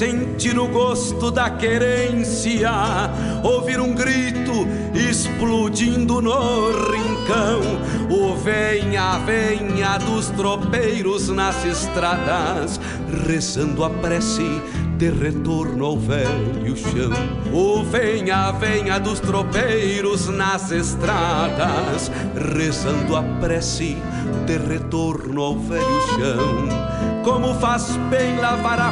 Sentir o gosto da querência, ouvir um grito explodindo no rincão, o venha, venha dos tropeiros nas estradas, rezando a prece de retorno ao velho chão. O venha, venha dos tropeiros nas estradas, rezando a prece de retorno ao velho chão. Como faz bem lavar a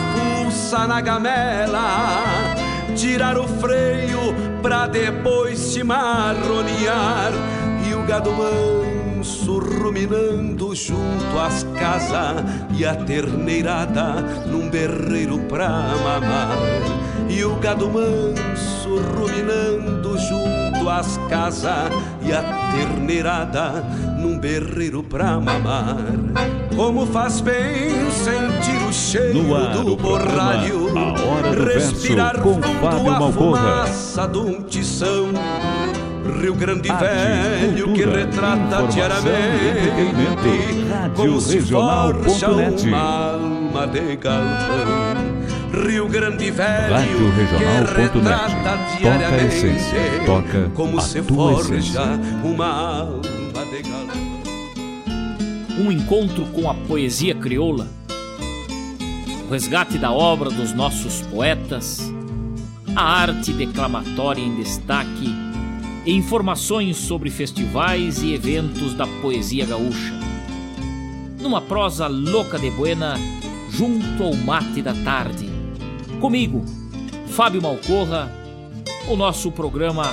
fuça na gamela, tirar o freio pra depois se marronear e o gado manso ruminando junto às casas e a terneirada num berreiro pra mamar e o gado manso ruminando junto às casas e a terneirada num berreiro pra mamar. Como faz bem sentir o cheiro ar, do borralho, respirar com Fábio a fumaça de um tição. Rio Grande Arte, Velho que cultura, retrata informação e entretenimento. diariamente como se forja uma alma de galpão. Rio Grande Velho Rádio que retrata Toca a diariamente essência, toca como a se forja essência. uma alma. Um encontro com a poesia crioula, o resgate da obra dos nossos poetas, a arte declamatória em destaque e informações sobre festivais e eventos da poesia gaúcha. Numa prosa louca de buena, junto ao mate da tarde. Comigo, Fábio Malcorra, o nosso programa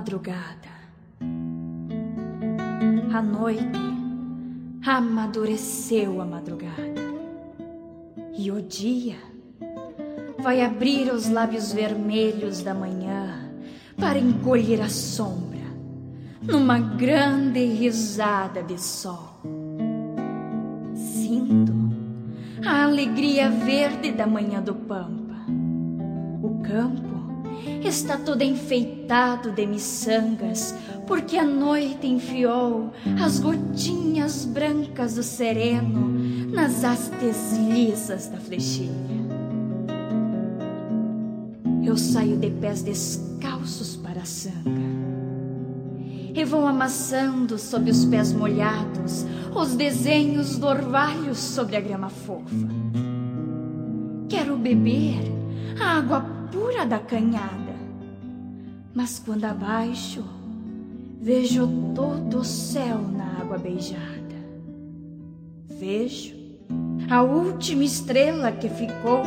Madrugada. A noite amadureceu a madrugada. E o dia vai abrir os lábios vermelhos da manhã para encolher a sombra numa grande risada de sol. Sinto a alegria verde da manhã do Pampa. O campo está todo enfeitado de miçangas, porque a noite enfiou as gotinhas brancas do sereno nas hastes lisas da flechilha. Eu saio de pés descalços para a sanga e vou amassando sob os pés molhados os desenhos do orvalho sobre a grama fofa. Quero beber a água pura da canhada, mas quando abaixo vejo todo o céu na água beijada. Vejo a última estrela que ficou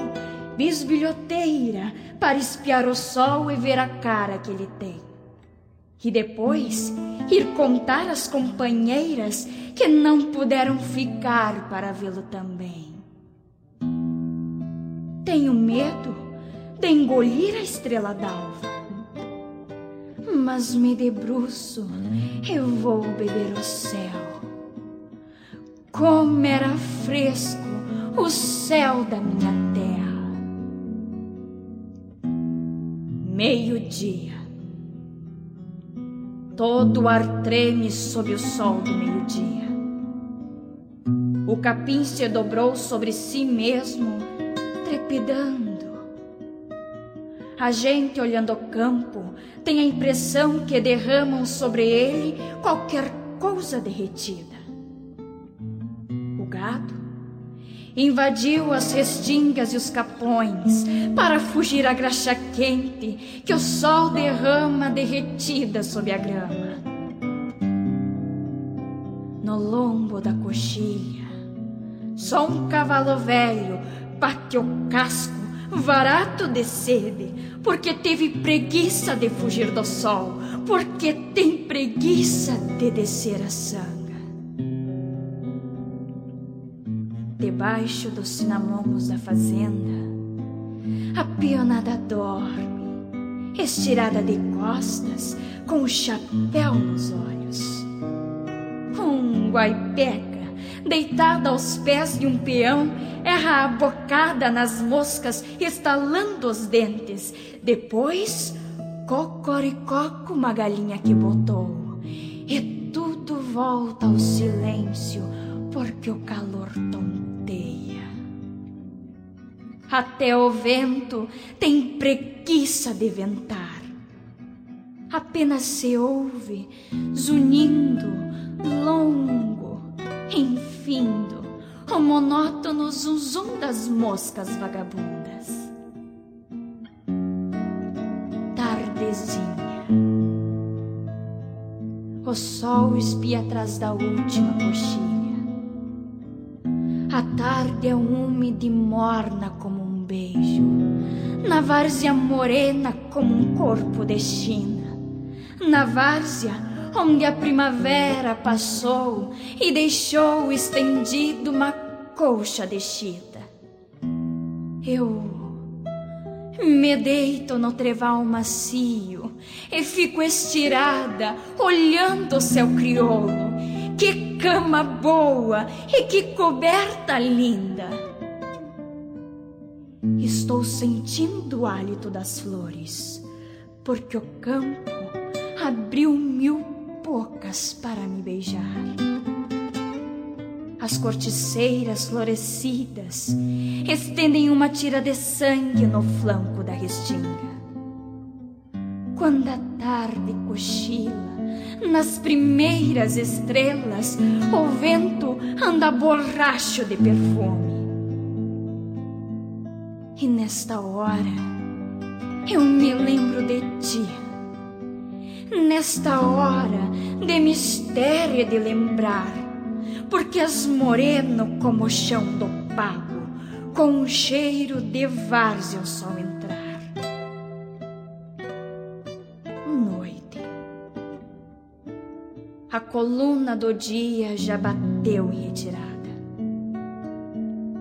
bisbilhoteira para espiar o sol e ver a cara que ele tem e depois ir contar às companheiras que não puderam ficar para vê-lo também. Tenho medo de engolir a estrela d'alva, mas me debruço e vou beber o céu. Como era fresco o céu da minha terra. Meio-dia. Todo o ar treme sob o sol do meio-dia. O capim se dobrou sobre si mesmo, trepidando. A gente olhando o campo tem a impressão que derramam sobre ele qualquer coisa derretida. O gado invadiu as restingas e os capões para fugir à graxa quente que o sol derrama derretida sob a grama. No lombo da coxilha, só um cavalo velho bate o casco, varato de sede, porque teve preguiça de fugir do sol, porque tem preguiça de descer a sangue. debaixo dos cinamomos da fazenda, a peonada dorme, estirada de costas, com o chapéu nos olhos. Um guaipeca, deitada aos pés de um peão, erra a bocada nas moscas, estalando os dentes. Depois, cocoricoco uma galinha que botou. E tudo volta ao silêncio, porque o calor tomou até o vento tem preguiça de ventar. Apenas se ouve zunindo, longo, enfindo, o monótono zunzum das moscas vagabundas. Tardezinha. O sol espia atrás da última coxilha. A tarde é úmida e morna como beijo, na várzea morena como um corpo de China, na várzea onde a primavera passou e deixou estendido uma colcha de chita. Eu me deito no treval macio e fico estirada olhando o céu crioulo. Que cama boa e que coberta linda! Estou sentindo o hálito das flores, porque o campo abriu mil bocas para me beijar. As corticeiras florescidas estendem uma tira de sangue no flanco da restinga. Quando a tarde cochila nas primeiras estrelas, o vento anda borracho de perfume. E nesta hora eu me lembro de ti. Nesta hora de mistério de lembrar, porque és moreno como o chão do pago, com um cheiro de várzea ao sol entrar. Noite coluna do dia já bateu em retirada.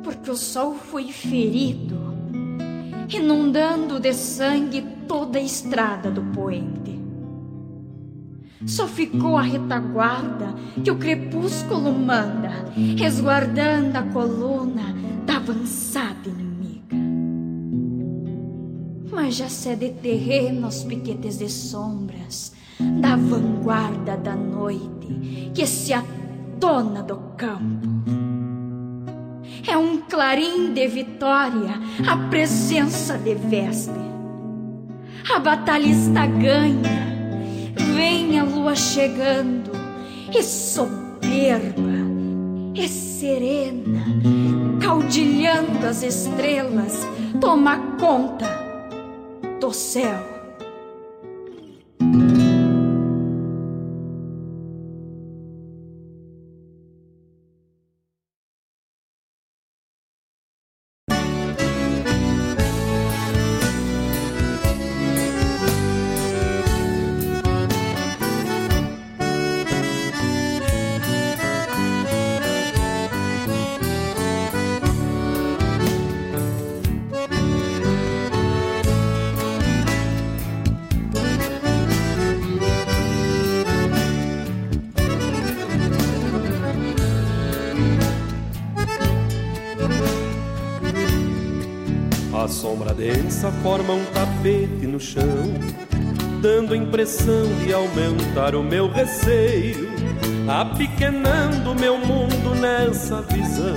Porque o sol foi ferido, inundando de sangue toda a estrada do poente. Só ficou a retaguarda que o crepúsculo manda, resguardando a coluna da avançada inimiga. Mas já cede terreno aos piquetes de sombras da vanguarda da noite que se atona do campo. É um clarim de vitória a presença de Vespe. A batalha está ganha Vem a lua chegando e soberba e serena, caudilhando as estrelas, toma conta do céu. Forma um tapete no chão, dando a impressão de aumentar o meu receio, apequenando meu mundo nessa visão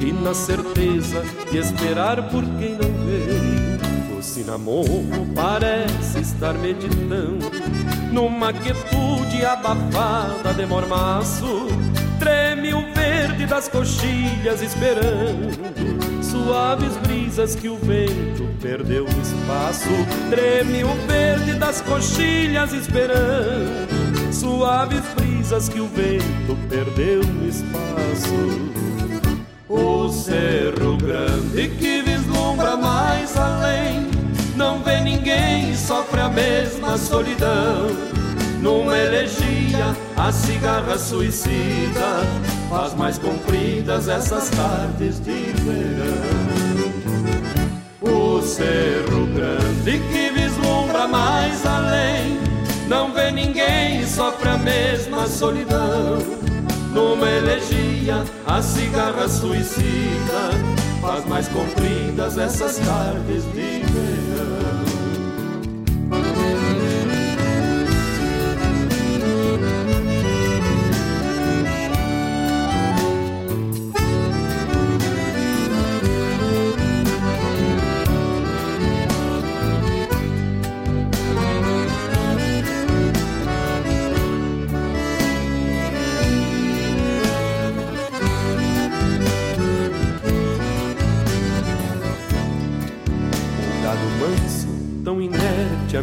e na certeza de esperar por quem não veio. O cinamomo parece estar meditando numa quietude abafada de mormaço, treme o verde das coxilhas esperando suaves brisas que o vento perdeu o espaço. Treme o verde das coxilhas esperando suaves brisas que o vento perdeu no espaço. O cerro grande que vislumbra mais além, não vê ninguém e sofre a mesma solidão. Numa elegia, a cigarra suicida faz mais compridas essas tardes de verão. O cerro grande que vislumbra mais além, não vê ninguém e sofre a mesma solidão. Numa elegia, a cigarra suicida faz mais compridas essas tardes de verão.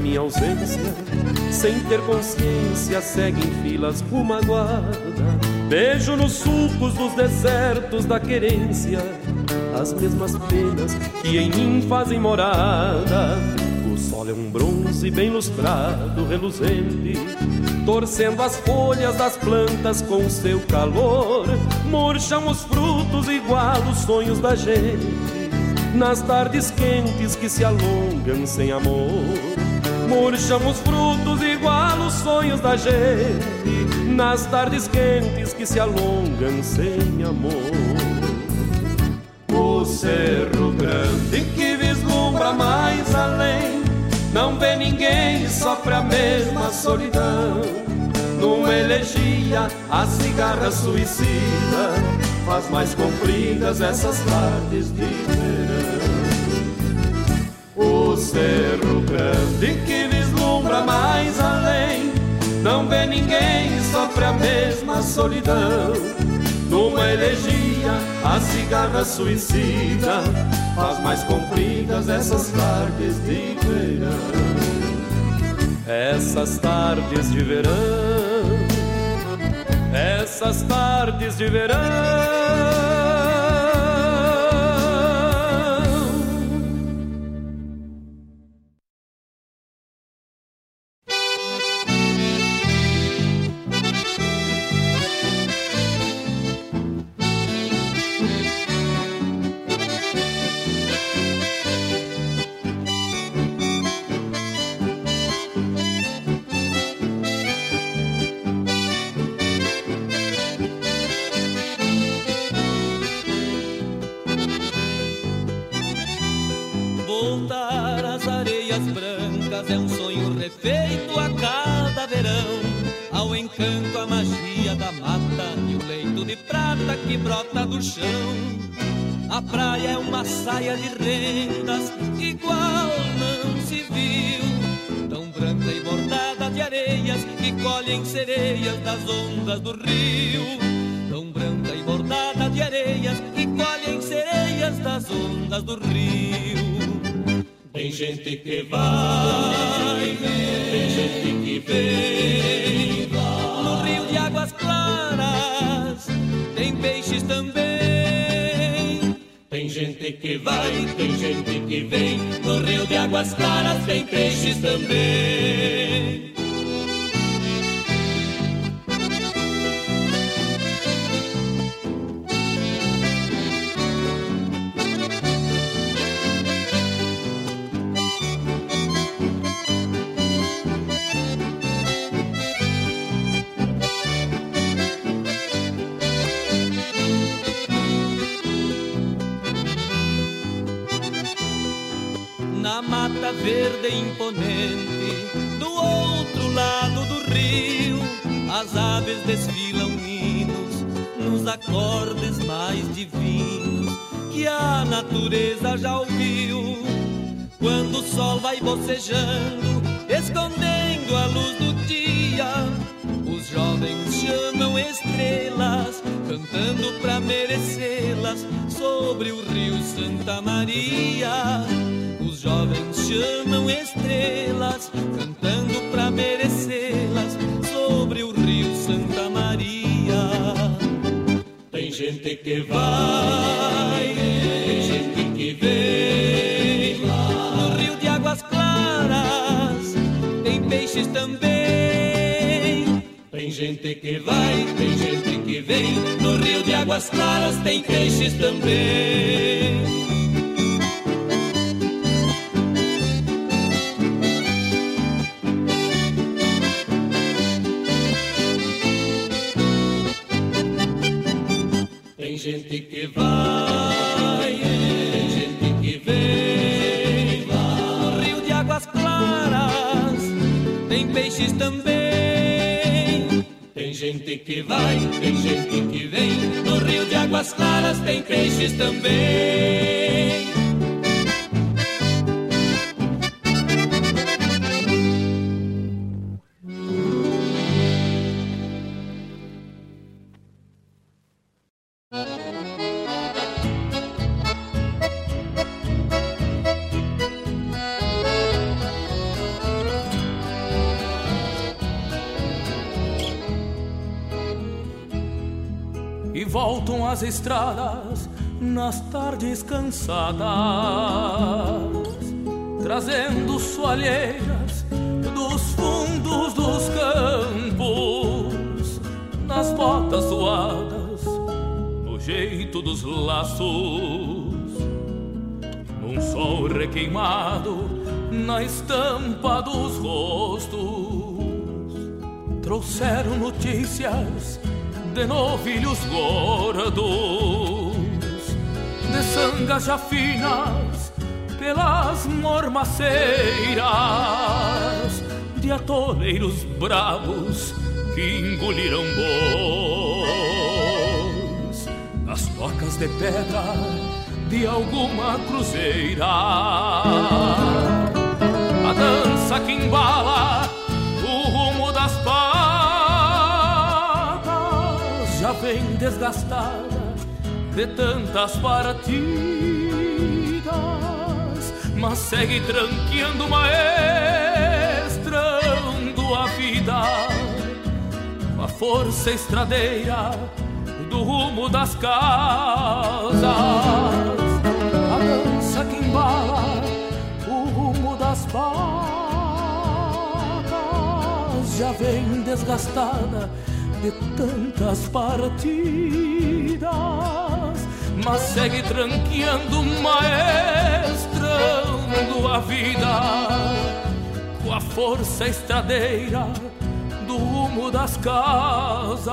Minha ausência, sem ter consciência, segue em filas rumo à guarda. Beijo nos sulcos dos desertos da querência, as mesmas penas que em mim fazem morada. O sol é um bronze bem lustrado, reluzente, torcendo as folhas das plantas com seu calor. Murcham os frutos igual os sonhos da gente, nas tardes quentes que se alongam sem amor. Murcham os frutos igual os sonhos da gente. Nas tardes quentes que se alongam sem amor. O cerro grande que vislumbra mais além. Não vê ninguém sofre a mesma solidão. Numa elegia a cigarra suicida. Faz mais compridas essas tardes de verão o cerro grande que vislumbra mais além. Não vê ninguém sofre a mesma solidão. Numa elegia a cigarra suicida Faz mais compridas essas tardes de verão. Essas tardes de verão Essas tardes de verão brancas é um sonho refeito a cada verão. Ao encanto, a magia da mata e o leito de prata que brota do chão. A praia é uma saia de rendas, igual não se viu. Tão branca e bordada de areias que colhem sereias das ondas do rio. Tão branca e bordada de areias que colhem sereias das ondas do rio. Tem gente que vai, tem gente que vem. No rio de águas claras tem peixes também. Tem gente que vai, tem gente que vem. No rio de águas claras tem peixes também. Verde imponente. Do outro lado do rio, as aves desfilam hinos nos acordes mais divinos que a natureza já ouviu. Quando o sol vai bocejando, escondendo a luz do dia, os jovens chamam estrelas, cantando pra merecê-las sobre o rio Santa Maria jovens chamam estrelas, cantando pra merecê-las sobre o rio Santa Maria. Tem gente que vai, tem gente que vem. No rio de águas claras tem peixes também. Tem gente que vai, tem gente que vem. No rio de águas claras tem peixes também. Gente que vai, tem gente que vem. No rio de águas claras tem peixes também. Tem gente que vai, tem gente que vem. No rio de águas claras tem peixes também. Estradas nas tardes cansadas, trazendo soalheiras dos fundos dos campos, nas botas suadas, no jeito dos laços, num sol requeimado na estampa dos rostos. Trouxeram notícias de novilhos gordos, de sangas já finas pelas mormaceiras, de atoleiros bravos que engoliram bois, nas tocas de pedra de alguma cruzeira. A dança que embala vem desgastada de tantas partidas, mas segue tranqueando maestrando a vida a força estradeira do rumo das casas. A dança que embala o rumo das pacas já vem desgastada de tantas partidas, mas segue tranqueando, maestrando a vida com a força estradeira do rumo das casas.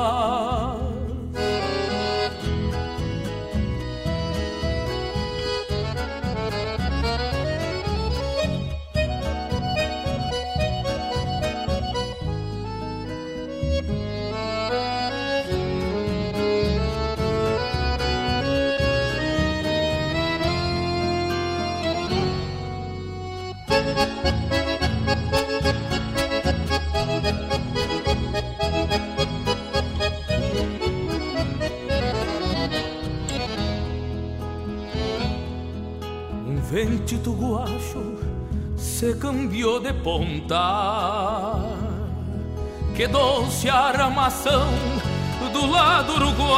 Ventito guacho se cambiou de ponta. Que doce armação do lado uruguaio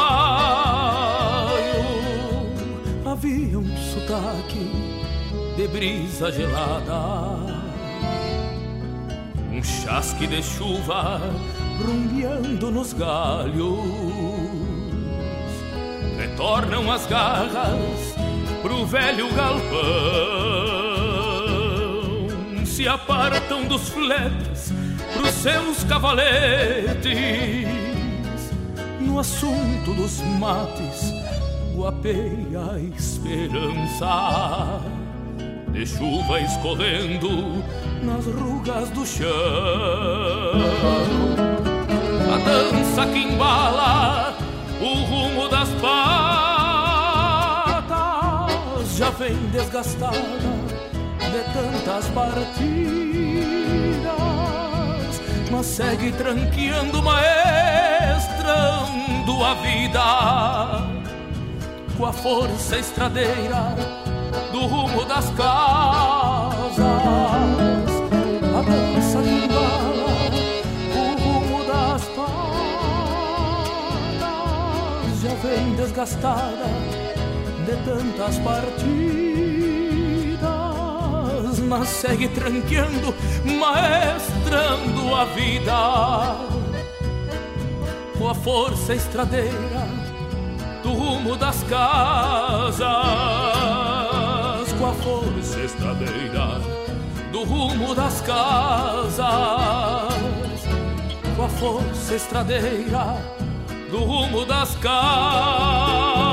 havia um sotaque de brisa gelada, um chasque de chuva rumbeando nos galhos. Retornam as garras pro velho galpão, se apartam dos fletes pros seus cavaletes. No assunto dos mates, guapeia a esperança de chuva escorrendo nas rugas do chão. A dança que embala o rumo das patas já vem desgastada de tantas partidas, mas segue tranqueando, maestrando a vida com a força estradeira do rumo das casas. A dança embala o rumo das patas já vem desgastada de tantas partidas, mas segue tranqueando, maestrando a vida. Com a força estradeira do rumo das casas. Com a força estradeira do rumo das casas, com a força estradeira do rumo das casas.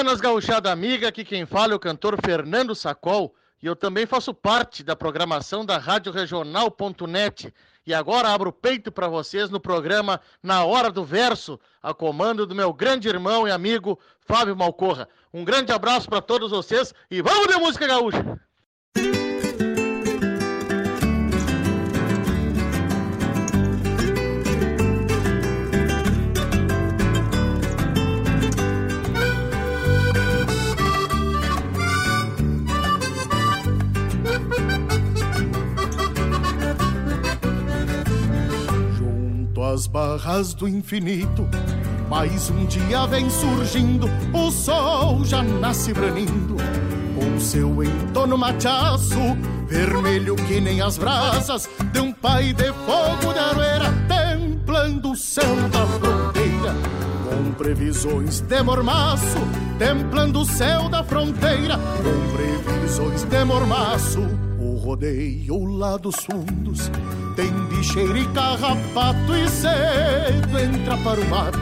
Buenas gauchada amiga, aqui quem fala é o cantor Fernando Sacol e eu também faço parte da programação da Rádio Regional.net. E agora abro o peito para vocês no programa Na Hora do Verso, a comando do meu grande irmão e amigo Fábio Malcorra. Um grande abraço para todos vocês e vamos de música gaúcha! As barras do infinito. Mais um dia vem surgindo, o sol já nasce branindo, com seu entorno machaço, vermelho que nem as brasas de um pai de fogo de aroeira, templando o céu da fronteira. Com previsões de mormaço, templando o céu da fronteira, com previsões de mormaço, o rodeio lá dos fundos tem bicheiro e carrapato e cedo entra para o mato.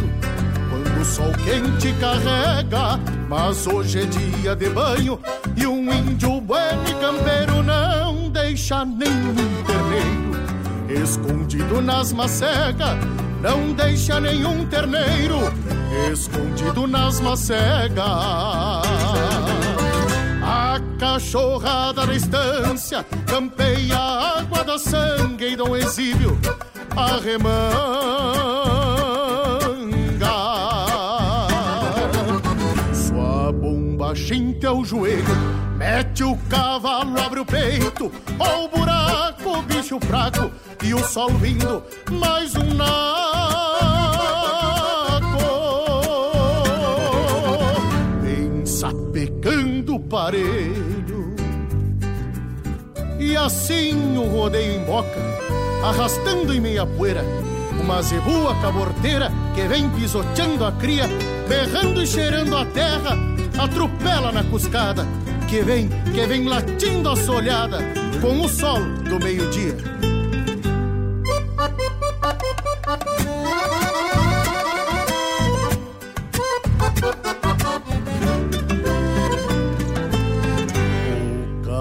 Quando o sol quente carrega Mas hoje é dia de banho E um índio bueno e campeiro não deixa nenhum terneiro. Escondido nas macegas Não deixa nenhum terneiro. Escondido nas macegas cachorrada da estância campeia a água da sangue e dão exílio a remanga. Sua bomba chinta o joelho, mete o cavalo, abre o peito, ó o buraco, o bicho fraco e o sol vindo, mais um naco. Sapecando o parede e assim o rodeio emboca, arrastando em meia poeira, uma zebua caborteira que vem pisoteando a cria, berrando e cheirando a terra, atropela na cuscada, que vem, que vem latindo a solhada, com o sol do meio-dia.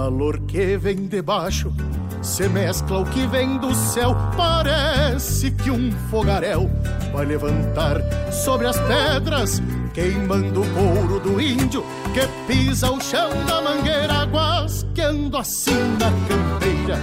Calor que vem de baixo se mescla o que vem do céu. Parece que um fogaréu vai levantar sobre as pedras queimando o couro do índio que pisa o chão da mangueira, guasqueando assim na campeira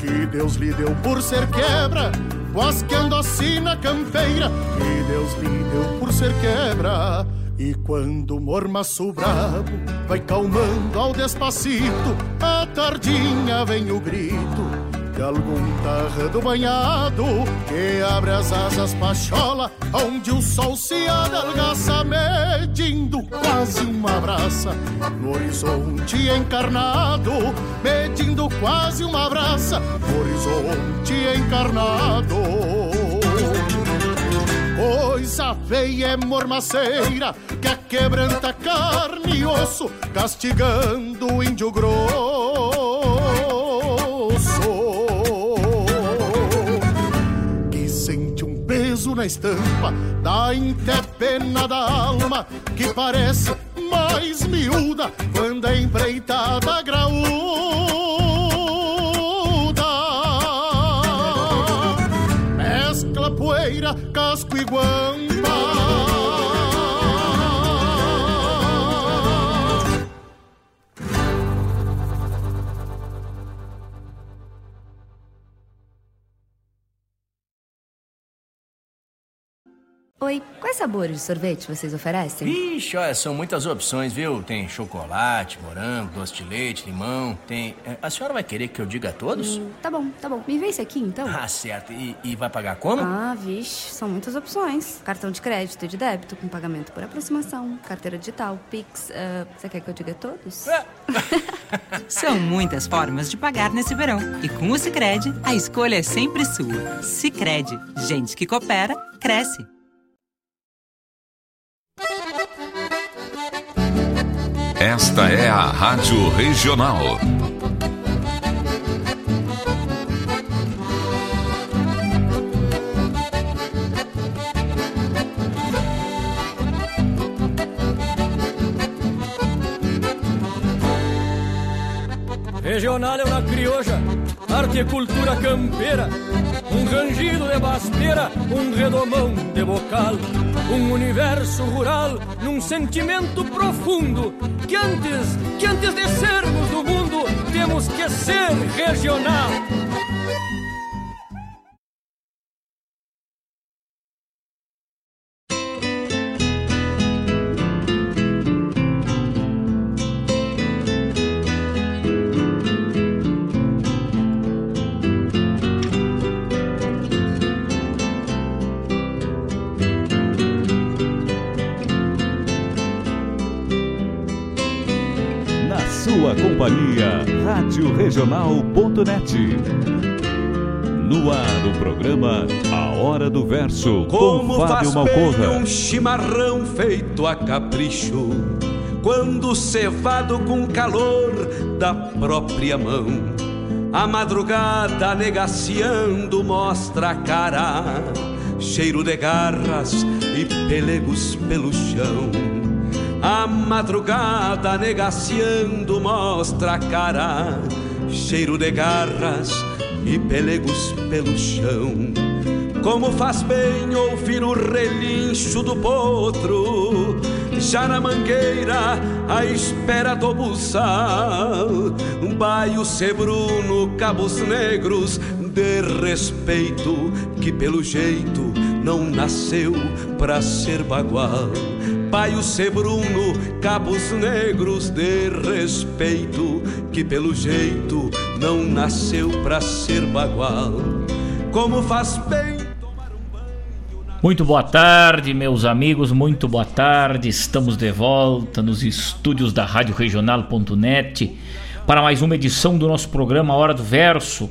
que Deus lhe deu por ser quebra, guasqueando assim na campeira que Deus lhe deu por ser quebra. E quando o mormaço brabo vai calmando ao despacito, a tardinha vem o grito de algum tardo banhado que abre as asas pachola, onde o sol se adelgaça, medindo quase uma braça no horizonte encarnado, medindo quase uma braça no horizonte encarnado. Coisa feia é mormaceira que a quebranta carne e osso, castigando o índio grosso. na estampa da interpena da alma que parece mais miúda quando é empreitada graúda. Casco e guampa. Oi, quais sabores de sorvete vocês oferecem? Ixi, olha, são muitas opções, viu? Tem chocolate, morango, doce de leite, limão, tem... É, a senhora vai querer que eu diga todos? Hum, tá bom, tá bom. Me vê esse aqui, então. Ah, certo. E, e, vai pagar como? Ah, vixe, são muitas opções. Cartão de crédito e de débito, com pagamento por aproximação, carteira digital, Pix... Uh, você quer que eu diga todos? É. são muitas formas de pagar nesse verão. E com o Cicred, a escolha é sempre sua. Cicred. Gente que coopera, cresce. Esta é a Rádio Regional. Regional é uma crioja, arte e cultura campeira, um rangido de basteira, um redomão de bocal um universo rural num sentimento profundo que antes, que antes de sermos do mundo, temos que ser regional. radioregional.net. No ar o programa A Hora do Verso Como com Fábio Malcorra. um chimarrão feito a capricho, quando cevado com calor da própria mão. A madrugada negaciando mostra a cara, cheiro de garras e pelegos pelo chão a madrugada negaciando mostra a cara, cheiro de garras e pelegos pelo chão. Como faz bem ouvir o relincho do potro, já na mangueira à espera do buçal. Baio sebruno, cabos negros de respeito, que pelo jeito não nasceu pra ser bagual. Paio Sebruno, cabos negros de respeito, que pelo jeito não nasceu pra ser bagual. Como faz bem muito boa tarde, meus amigos, muito boa tarde. Estamos de volta nos estúdios da Rádio Regional.net para mais uma edição do nosso programa Hora do Verso.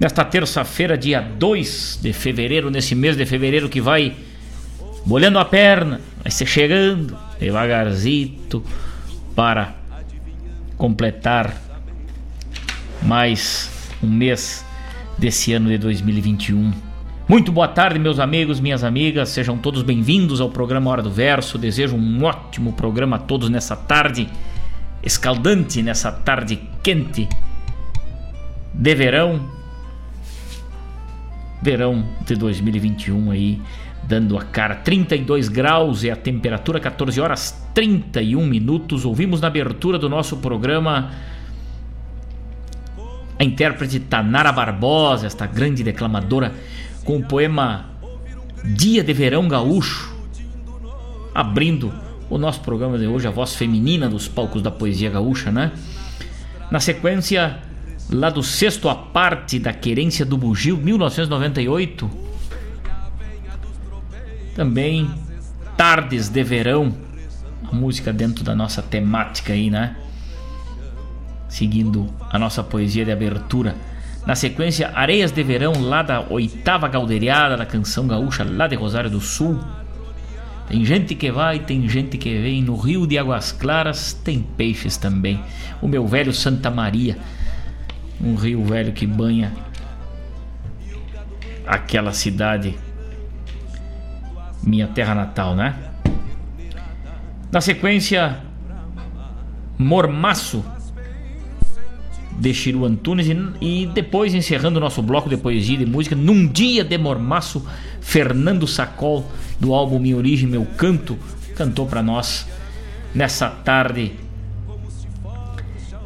Nesta terça-feira, dia 2 de fevereiro, nesse mês de fevereiro que vai molhando a perna, vai ser chegando devagarzito para completar mais um mês desse ano de 2021. Muito boa tarde, meus amigos, minhas amigas, sejam todos bem-vindos ao programa Hora do Verso. Desejo um ótimo programa a todos nessa tarde escaldante, nessa tarde quente de verão. Verão de 2021 aí dando a cara 32 graus é a temperatura, 14 horas 31 minutos. Ouvimos na abertura do nosso programa a intérprete Tanara Barbosa, esta grande declamadora, com o poema Dia de Verão Gaúcho, abrindo o nosso programa de hoje, a voz feminina dos palcos da poesia gaúcha, né? Na sequência, lá do sexto a parte da Querência do Bugio, 1998. Também Tardes de Verão, a música dentro da nossa temática aí, né? Seguindo a nossa poesia de abertura. Na sequência, Areias de Verão, lá da oitava galderiada da canção gaúcha, lá de Rosário do Sul. Tem gente que vai, tem gente que vem. No rio de Águas Claras tem peixes também. O meu velho Santa Maria, um rio velho que banha aquela cidade, minha terra natal, né? Na sequência, Mormaço de Chiru Antunes e, e, depois encerrando o nosso bloco de poesia e de música, num dia de mormaço, Fernando Sacol do álbum Minha Origem, Meu Canto, cantou para nós nessa tarde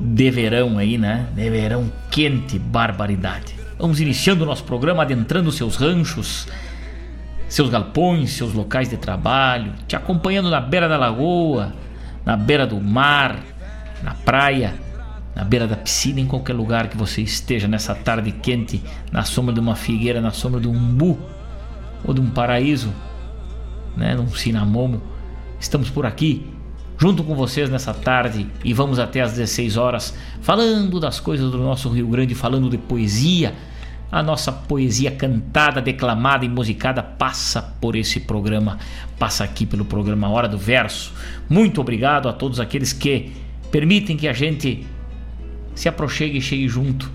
de verão aí, né? De verão quente, barbaridade. Vamos iniciando o nosso programa, adentrando seus ranchos, seus galpões, seus locais de trabalho, te acompanhando na beira da lagoa, na beira do mar, na praia, na beira da piscina, em qualquer lugar que você esteja nessa tarde quente, na sombra de uma figueira, na sombra de um umbu ou de um paraíso, né, num cinamomo. Estamos por aqui junto com vocês nessa tarde e vamos até às 16 horas falando das coisas do nosso Rio Grande, falando de poesia. A nossa poesia cantada, declamada e musicada passa por esse programa, passa aqui pelo programa Hora do Verso. Muito obrigado a todos aqueles que permitem que a gente se aproxime e chegue junto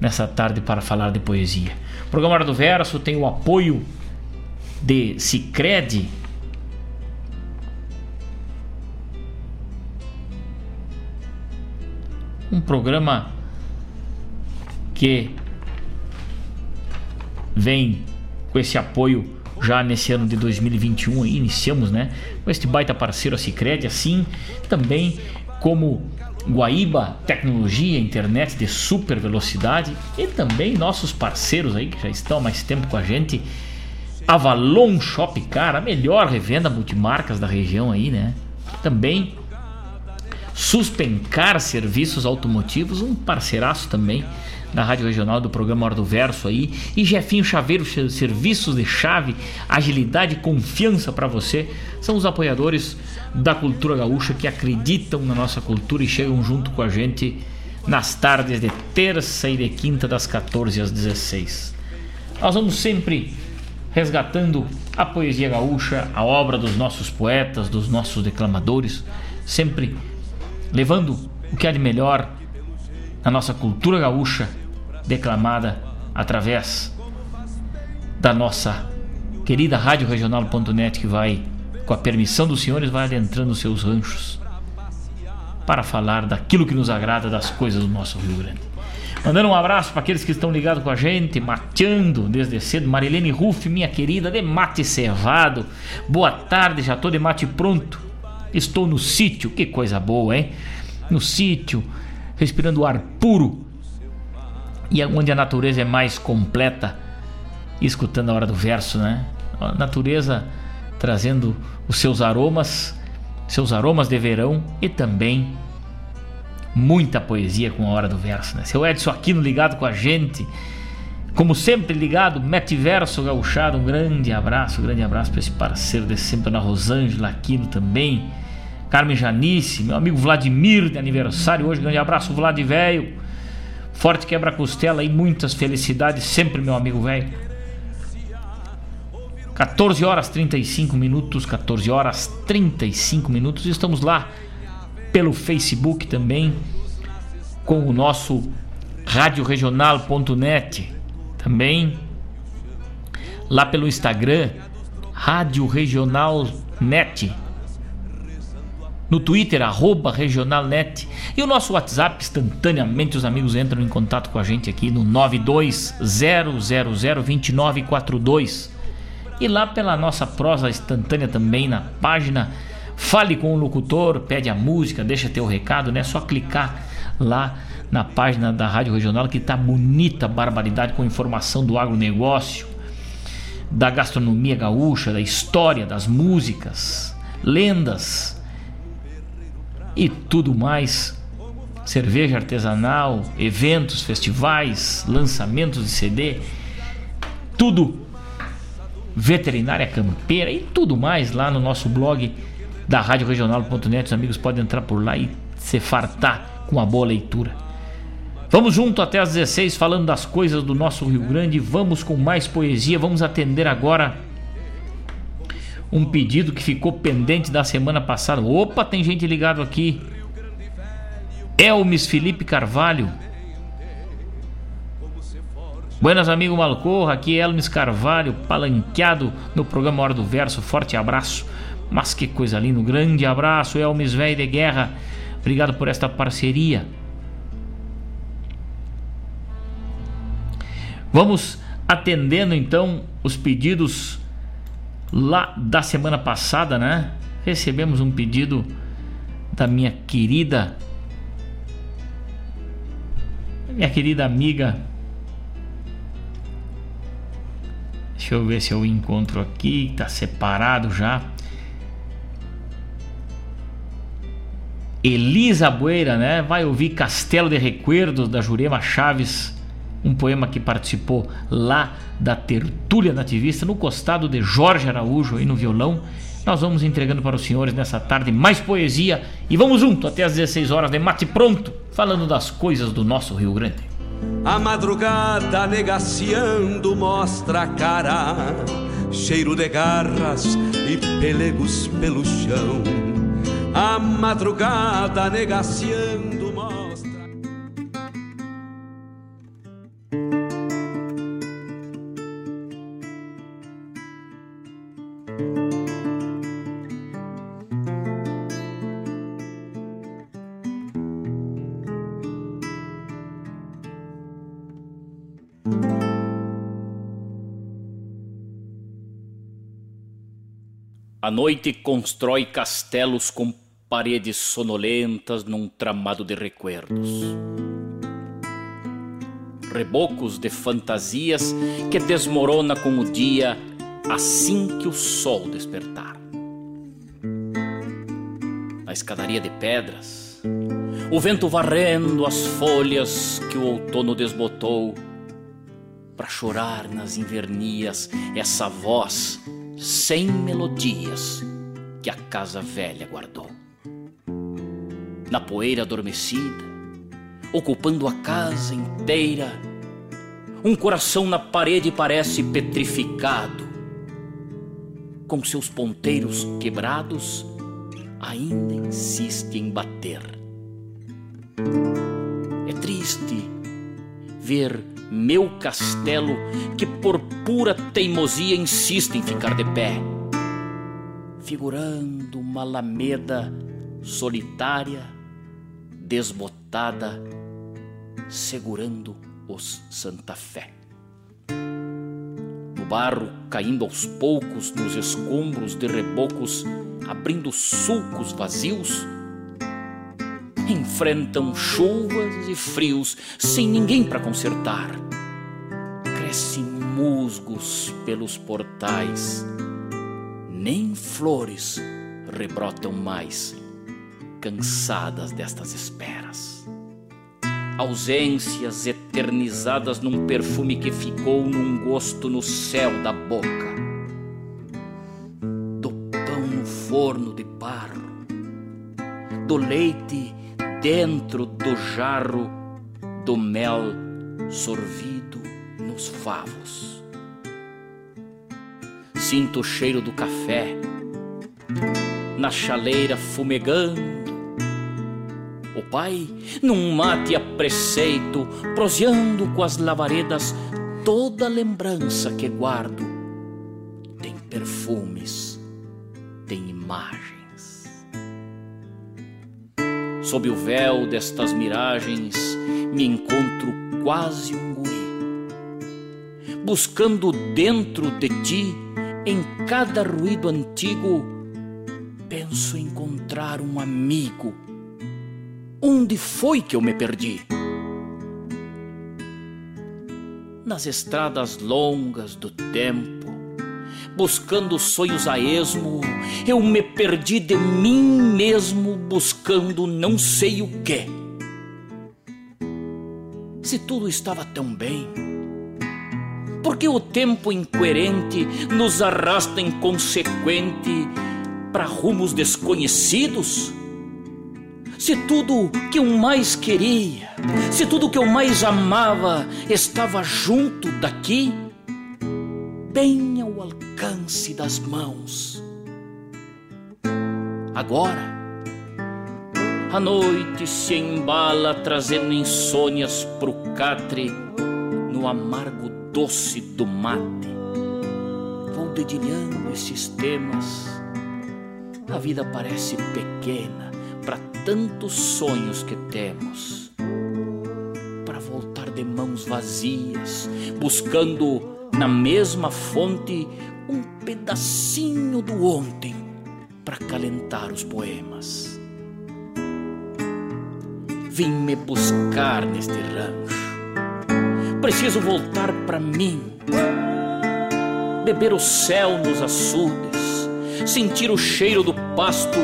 nessa tarde para falar de poesia. O programa Hora do Verso tem o apoio de Cicred. Um programa que vem com esse apoio já nesse ano de 2021 iniciamos, né, com este baita parceiro a Cicred, assim também como Guaíba Tecnologia, internet de super velocidade e também nossos parceiros aí que já estão há mais tempo com a gente, Avalon Shop Car, a melhor revenda multimarcas da região aí, né? Também Suspencar Serviços Automotivos, um parceiraço também da Rádio Regional do programa Hora do Verso aí. E Jefinho Chaveiro, serviços de chave, agilidade e confiança para você. São os apoiadores da cultura gaúcha que acreditam na nossa cultura e chegam junto com a gente nas tardes de terça e de quinta, das 14 às 16. Nós vamos sempre resgatando a poesia gaúcha, a obra dos nossos poetas, dos nossos declamadores, sempre levando o que há de melhor na nossa cultura gaúcha, declamada através da nossa querida Rádio Regional.net, que vai, com a permissão dos senhores, vai adentrando seus ranchos para falar daquilo que nos agrada, das coisas do nosso Rio Grande. Mandando um abraço para aqueles que estão ligados com a gente, mateando desde cedo. Marilene Ruff, minha querida, de mate cevado. Boa tarde, já estou de mate pronto. Estou no sítio, que coisa boa, hein? No sítio, respirando ar puro. E onde a natureza é mais completa, escutando a hora do verso, né? A natureza trazendo os seus aromas, seus aromas de verão e também muita poesia com a hora do verso, né? Seu Edson Aquino ligado com a gente, como sempre ligado, Mete Verso Gauchado, um grande abraço, um grande abraço para esse parceiro de sempre, na Rosângela Aquino também, Carmen Janice, meu amigo Vladimir de aniversário hoje, grande abraço, Vlad velho, forte quebra-costela e muitas felicidades sempre, meu amigo velho. 14 horas 35 minutos, 14 horas 35 minutos, estamos lá pelo Facebook também, com o nosso radioregional.net, também. Lá pelo Instagram, Rádio no Twitter, arroba regionalnet, e o nosso WhatsApp, instantaneamente os amigos entram em contato com a gente aqui no 920002942. e lá pela nossa prosa instantânea também na página Fale com o locutor, pede a música, deixa teu recado, né? É só clicar lá na página da Rádio Regional que tá bonita, barbaridade com informação do agronegócio, da gastronomia gaúcha, da história, das músicas, lendas e tudo mais. Cerveja artesanal, eventos, festivais, lançamentos de CD, tudo veterinária campeira e tudo mais lá no nosso blog da Rádio Regional.net. Os amigos podem entrar por lá e se fartar com uma boa leitura. Vamos junto até às 16 falando das coisas do nosso Rio Grande. Vamos com mais poesia. Vamos atender agora um pedido que ficou pendente da semana passada. Opa, tem gente ligado aqui. Elmes Felipe Carvalho. Buenas, amigo Malcorra. Aqui é Elmes Carvalho, palanqueado no programa Hora do Verso. Forte abraço. Mas que coisa linda. Um grande abraço, Elmes Velho de Guerra. Obrigado por esta parceria. Vamos atendendo então os pedidos lá da semana passada, né? Recebemos um pedido da minha querida minha querida amiga Deixa eu ver se eu encontro aqui, tá separado já. Elisa Bueira, né? Vai ouvir Castelo de Recuerdos da Jurema Chaves, um poema que participou lá da tertúlia nativista no costado de Jorge Araújo aí no violão. Nós vamos entregando para os senhores nessa tarde mais poesia e vamos junto até às 16 horas de mate pronto, falando das coisas do nosso Rio Grande. A madrugada negaciando mostra a cara, cheiro de garras e pelegos pelo chão a madrugada negaciando A noite constrói castelos com paredes sonolentas num tramado de recuerdos. Rebocos de fantasias que desmorona com o dia assim que o sol despertar. Na escadaria de pedras, o vento varrendo as folhas que o outono desbotou, para chorar nas invernias essa voz sem melodias que a casa velha guardou na poeira adormecida, ocupando a casa inteira. Um coração na parede parece petrificado, com seus ponteiros quebrados, ainda insiste em bater. É triste ver meu castelo que por pura teimosia insiste em ficar de pé, figurando uma alameda solitária desbotada, segurando os Santa Fé. No barro, caindo aos poucos nos escombros de rebocos, abrindo sulcos vazios, enfrentam chuvas e frios sem ninguém para consertar. Crescem musgos pelos portais, nem flores rebrotam mais cansadas destas esperas. Ausências eternizadas num perfume que ficou num gosto no céu da boca. Do pão no forno de barro, do leite dentro do jarro, do mel sorvido nos favos. Sinto o cheiro do café na chaleira fumegando o pai, num mate a preceito, proseando com as lavaredas, toda lembrança que guardo tem perfumes, tem imagens. Sob o véu destas miragens, me encontro quase um guri, buscando dentro de ti em cada ruído antigo, penso encontrar um amigo. Onde foi que eu me perdi? Nas estradas longas do tempo, buscando sonhos a esmo, eu me perdi de mim mesmo, buscando não sei o que. Se tudo estava tão bem, porque o tempo incoerente nos arrasta inconsequente para rumos desconhecidos? Se tudo que eu mais queria, se tudo que eu mais amava estava junto daqui, bem alcance das mãos. Agora, a noite se embala trazendo insônias pro catre no amargo doce do mate. Vou dedilhando esses temas. A vida parece pequena para tantos sonhos que temos. Para voltar de mãos vazias, buscando na mesma fonte pedacinho do ontem para calentar os poemas. Vim me buscar neste rancho Preciso voltar para mim, beber o céu nos açudes, sentir o cheiro do pasto,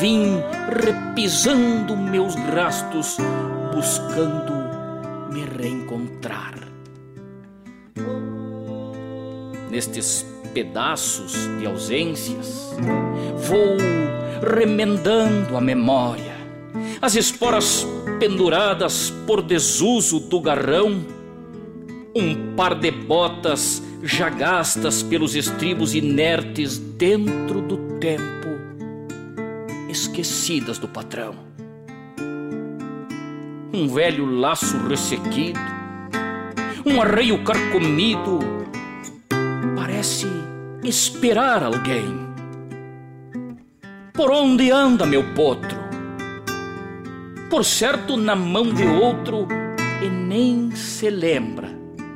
vim repisando meus rastos, buscando me reencontrar. Nestes pedaços de ausências, vou remendando a memória, as esporas penduradas por desuso do garrão. Um par de botas já gastas pelos estribos inertes dentro do tempo, esquecidas do patrão. Um velho laço ressequido, um arreio carcomido, parece esperar alguém. Por onde anda meu potro? Por certo, na mão de outro, e nem se lembra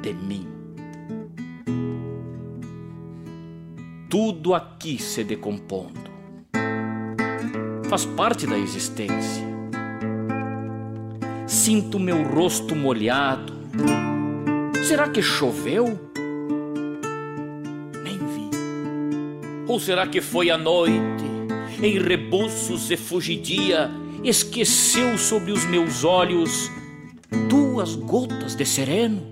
de mim. Tudo aqui se decompondo. Faz parte da existência. Sinto meu rosto molhado. Será que choveu? Ou será que foi a noite, em rebuços e fugidia, esqueceu sobre os meus olhos duas gotas de sereno?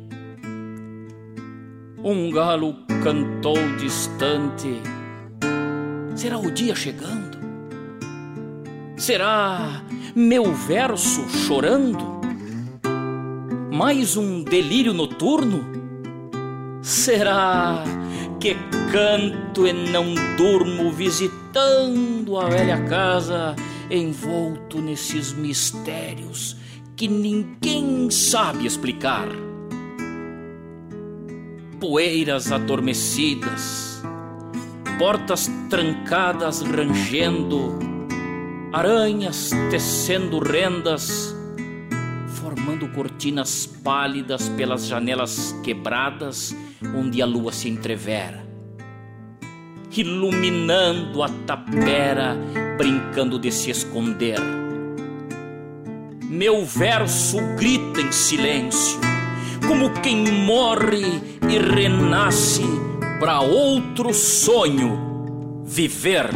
Um galo cantou distante. Será o dia chegando? Será meu verso chorando? Mais um delírio noturno? Será que canto e não durmo visitando a velha casa envolto nesses mistérios que ninguém sabe explicar? poeiras adormecidas, portas trancadas rangendo, aranhas tecendo rendas, formando cortinas pálidas pelas janelas quebradas onde a lua se entrevera, iluminando a tapera, brincando de se esconder. Meu verso grita em silêncio como quem morre e renasce para outro sonho viver.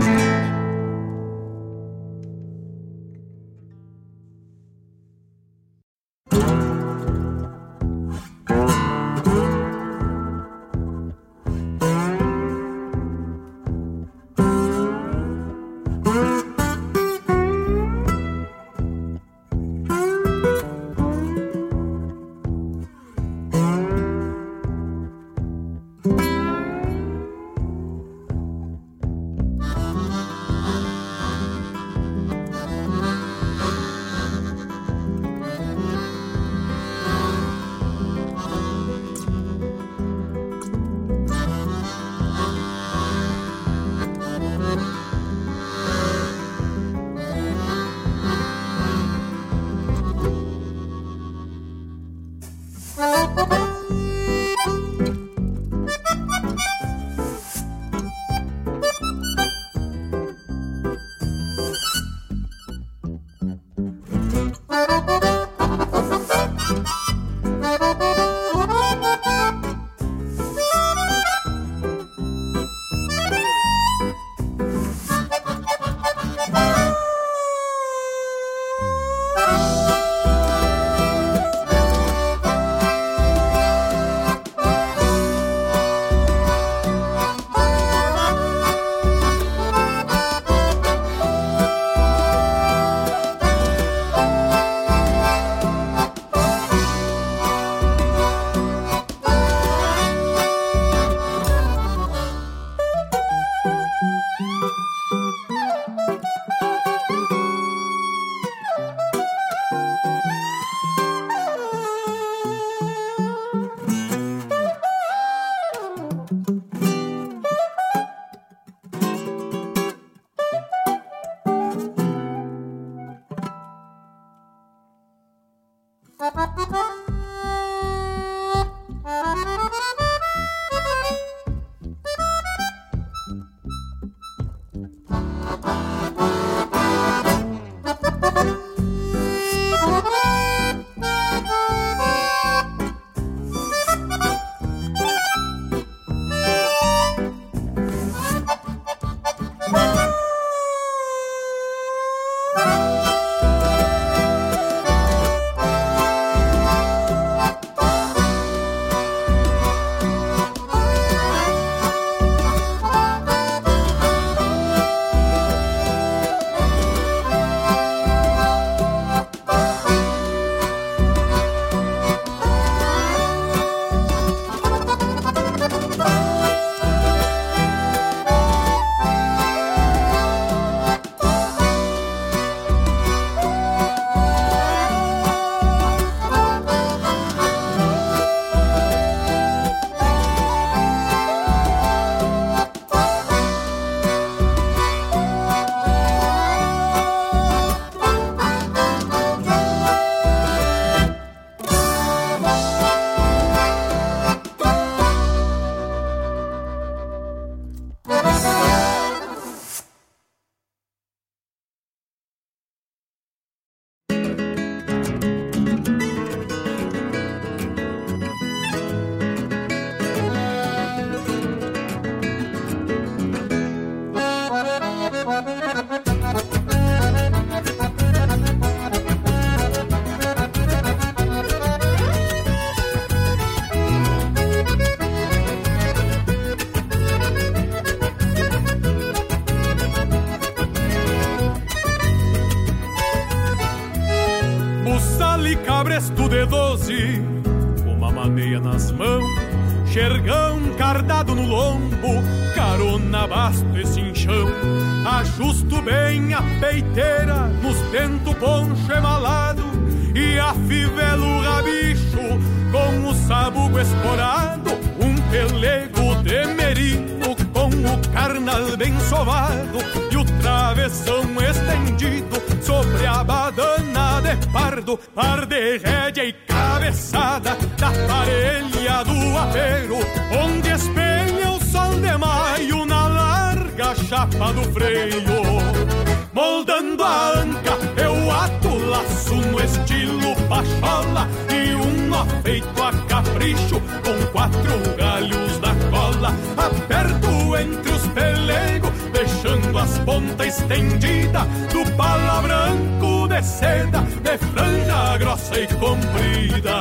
do freio. Moldando a anca, eu ato laço no estilo pachola e um nó feito a capricho com quatro galhos da cola. Aperto entre os pelegos, deixando as pontas estendidas do pala branco de seda, de franja grossa e comprida.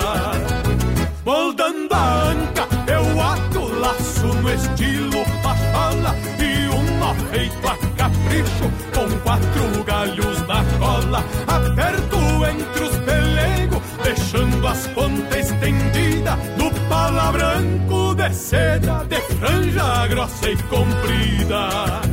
Moldando a anca, eu ato laço no estilo feito a capricho, com quatro galhos na cola, aperto entre os pelegos, deixando as pontas estendidas no pala branco de seda, de franja grossa e comprida.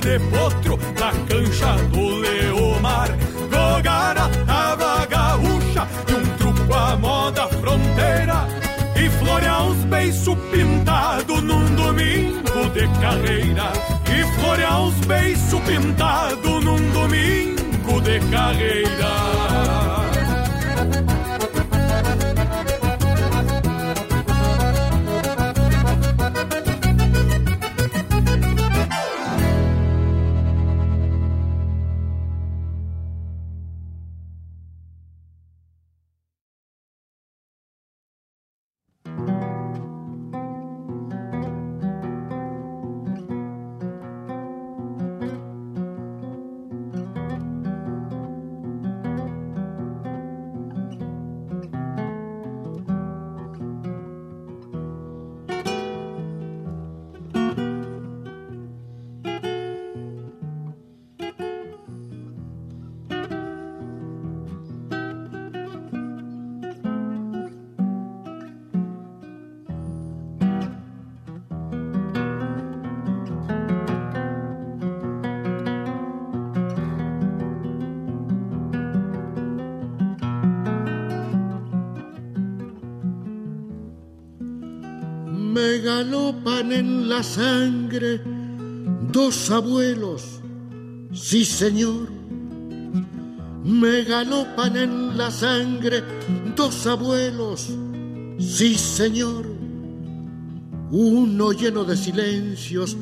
De potro na cancha do en la sangre dos abuelos, sí señor. Me galopan en la sangre dos abuelos, sí señor. Uno lleno de silencios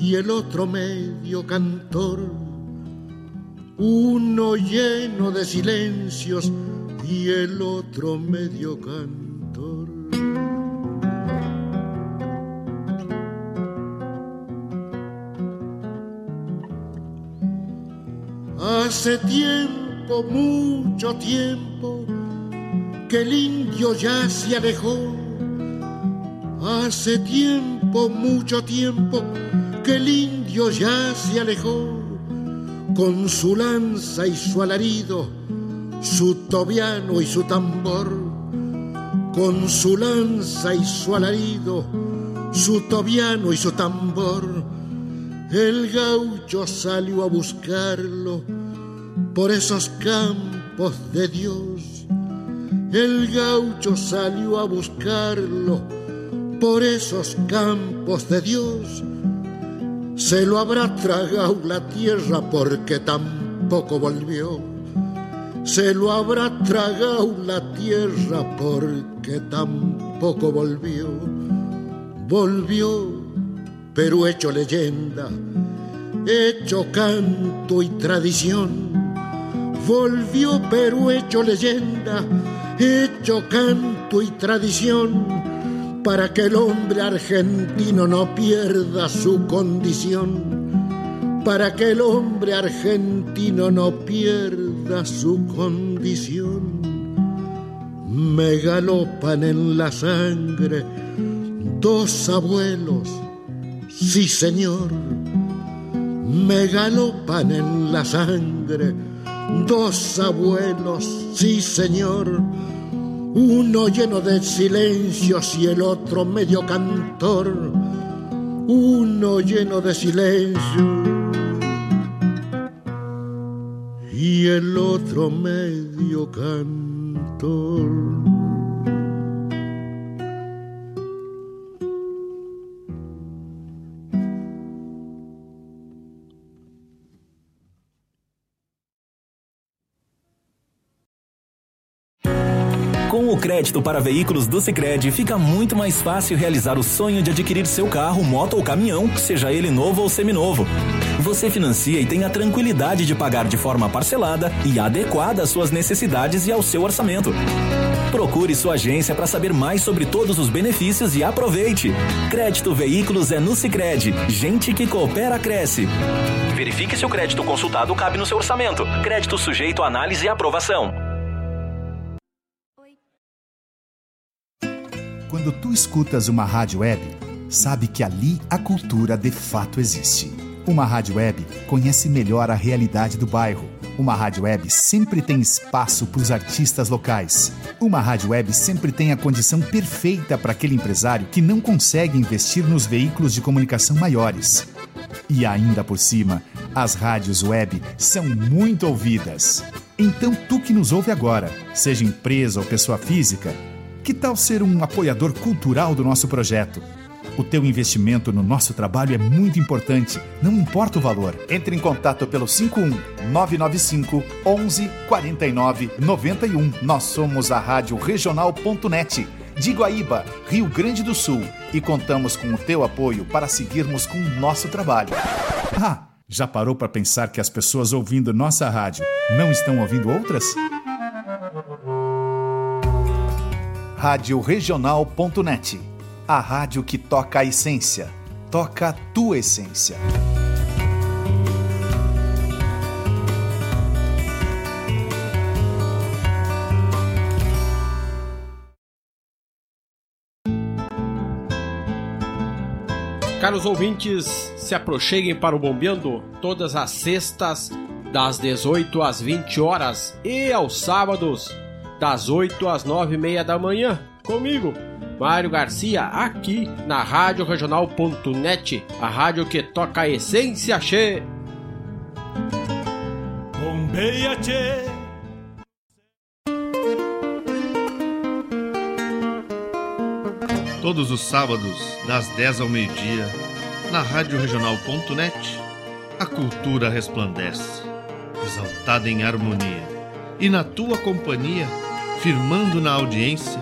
y el otro medio cantor. Uno lleno de silencios y el otro medio cantor. Hace tiempo, mucho tiempo, que el indio ya se alejó. Hace tiempo, mucho tiempo, que el indio ya se alejó. Con su lanza y su alarido, su tobiano y su tambor. Con su lanza y su alarido, su tobiano y su tambor. El gaucho salió a buscarlo por esos campos de Dios. El gaucho salió a buscarlo por esos campos de Dios. Se lo habrá tragado la tierra porque tampoco volvió. Se lo habrá tragado la tierra porque tampoco volvió. Volvió, pero hecho leyenda, hecho canto y tradición volvió Perú hecho leyenda, hecho canto y tradición, para que el hombre argentino no pierda su condición, para que el hombre argentino no pierda su condición. Me galopan en la sangre dos abuelos, sí señor, me galopan en la sangre dos abuelos, sí señor, uno lleno de silencios y el otro medio cantor, uno lleno de silencio y el otro medio cantor. Com o crédito para veículos do Sicredi, fica muito mais fácil realizar o sonho de adquirir seu carro, moto ou caminhão, seja ele novo ou seminovo. Você financia e tem a tranquilidade de pagar de forma parcelada e adequada às suas necessidades e ao seu orçamento. Procure sua agência para saber mais sobre todos os benefícios e aproveite. Crédito Veículos é no Sicredi. Gente que coopera cresce. Verifique se o crédito consultado cabe no seu orçamento. Crédito sujeito a análise e aprovação. Quando tu escutas uma rádio web, sabe que ali a cultura de fato existe. Uma rádio web conhece melhor a realidade do bairro. Uma rádio web sempre tem espaço para os artistas locais. Uma rádio web sempre tem a condição perfeita para aquele empresário que não consegue investir nos veículos de comunicação maiores. E ainda por cima, as rádios web são muito ouvidas. Então, tu que nos ouve agora, seja empresa ou pessoa física, que tal ser um apoiador cultural do nosso projeto? O teu investimento no nosso trabalho é muito importante, não importa o valor. Entre em contato pelo 51 995 11 49 91. Nós somos a Rádio Regional.net de Guaíba, Rio Grande do Sul, e contamos com o teu apoio para seguirmos com o nosso trabalho. Ah, já parou para pensar que as pessoas ouvindo nossa rádio não estão ouvindo outras? Rádio Regional.net a rádio que toca a essência. Toca a tua essência. Caros ouvintes, se aproxeguem para o Bombeando todas as sextas, das 18 às 20 horas e aos sábados, das 8 às 9 e meia da manhã, comigo, Mário Garcia, aqui na Rádio Regional.net, a rádio que toca a essência che. Bombeia che. Todos os sábados, das 10 ao meio-dia, na Rádio Regional.net, a cultura resplandece, exaltada em harmonia, e na tua companhia, firmando na audiência,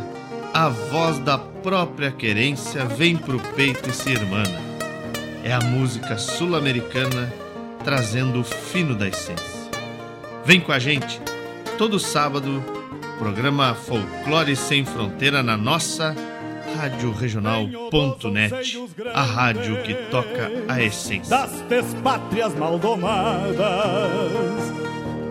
a voz da própria querência vem pro peito e se irmana. É a música sul-americana trazendo o fino da essência. Vem com a gente, todo sábado, programa Folclore Sem Fronteira na nossa Rádio Regional.net, a rádio que toca a essência. Das despátrias maldomadas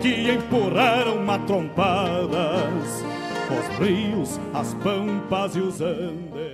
que empurraram matrompadas os rios, as pampas e os andes.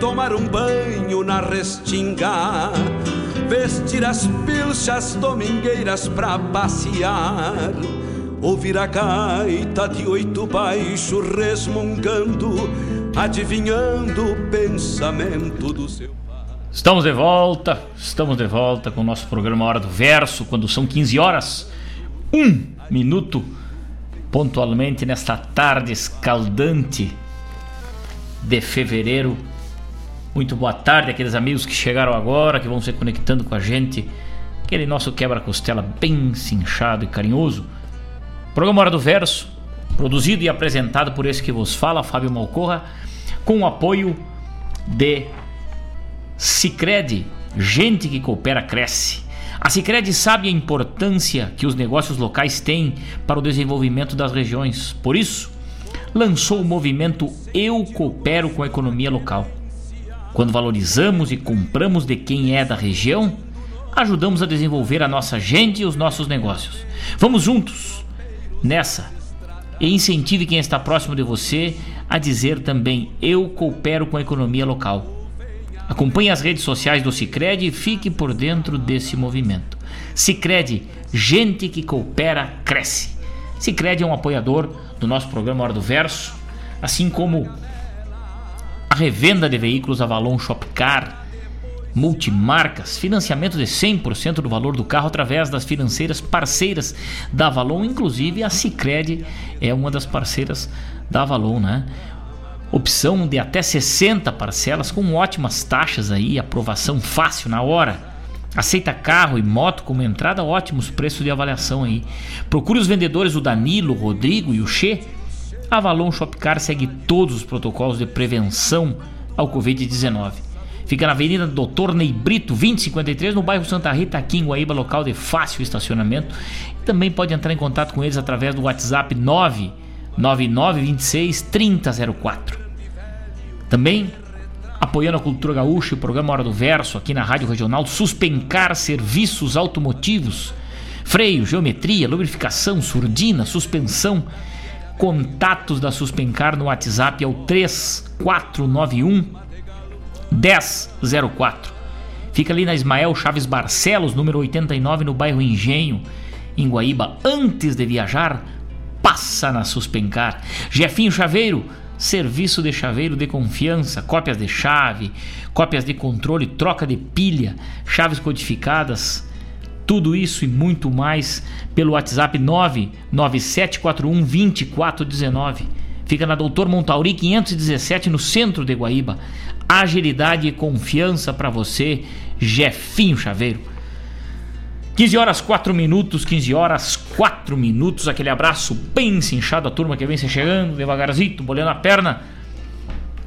tomar um banho na restinga, vestir as pilchas domingueiras pra passear, ouvir a gaita de oito baixo resmungando adivinhando o pensamento do seu Estamos de volta, estamos de volta com o nosso programa Hora do Verso, quando são 15 horas, um minuto, pontualmente nesta tarde escaldante de fevereiro. Muito boa tarde aqueles amigos que chegaram agora, que vão se conectando com a gente. Aquele nosso quebra-costela bem cinchado e carinhoso. Programa Hora do Verso, produzido e apresentado por esse que vos fala, Fábio Malcorra, com o apoio de Sicredi, gente que coopera cresce. A Sicredi sabe a importância que os negócios locais têm para o desenvolvimento das regiões. Por isso, lançou o movimento Eu Coopero com a Economia Local. Quando valorizamos e compramos de quem é da região, ajudamos a desenvolver a nossa gente e os nossos negócios. Vamos juntos nessa e incentive quem está próximo de você a dizer também eu coopero com a economia local. Acompanhe as redes sociais do Cicred e fique por dentro desse movimento. Cicred, gente que coopera, cresce. Cicred é um apoiador do nosso programa Hora do Verso, assim como revenda de veículos Avalon Shopcar, multimarcas, financiamento de 100% do valor do carro através das financeiras parceiras da Avalon, inclusive a Cicred é uma das parceiras da Avalon, né? opção de até 60 parcelas com ótimas taxas aí, aprovação fácil na hora. Aceita carro e moto como entrada, ótimos preços de avaliação aí. Procure os vendedores o Danilo, o Rodrigo e o Che. A Avalon Shopcar segue todos os protocolos de prevenção ao Covid-19. Fica na Avenida Doutor Ney Brito, 2053, no bairro Santa Rita, aqui em Guaíba, local de fácil estacionamento. Também pode entrar em contato com eles através do WhatsApp 9 9926 3004. Também apoiando a cultura gaúcha e o programa Hora do Verso aqui na Rádio Regional, Suspencar Serviços Automotivos, freio, geometria, lubrificação, surdina, suspensão. Contatos da Suspencar no WhatsApp é o 3491 1004. Fica ali na Ismael Chaves Barcelos, número 89, no bairro Engenho, em Guaíba. Antes de viajar, passa na Suspencar. Jefinho Chaveiro, serviço de chaveiro de confiança, cópias de chave, cópias de controle, troca de pilha, chaves codificadas, tudo isso e muito mais pelo WhatsApp 99741 2419. Fica na Doutor Montauri 517 no centro de Guaíba. Agilidade e confiança para você, Jefinho Chaveiro. 15 horas 4 minutos, 15 horas 4 minutos. Aquele abraço bem cinchado à turma que vem se chegando, devagarzinho, bolhando a perna.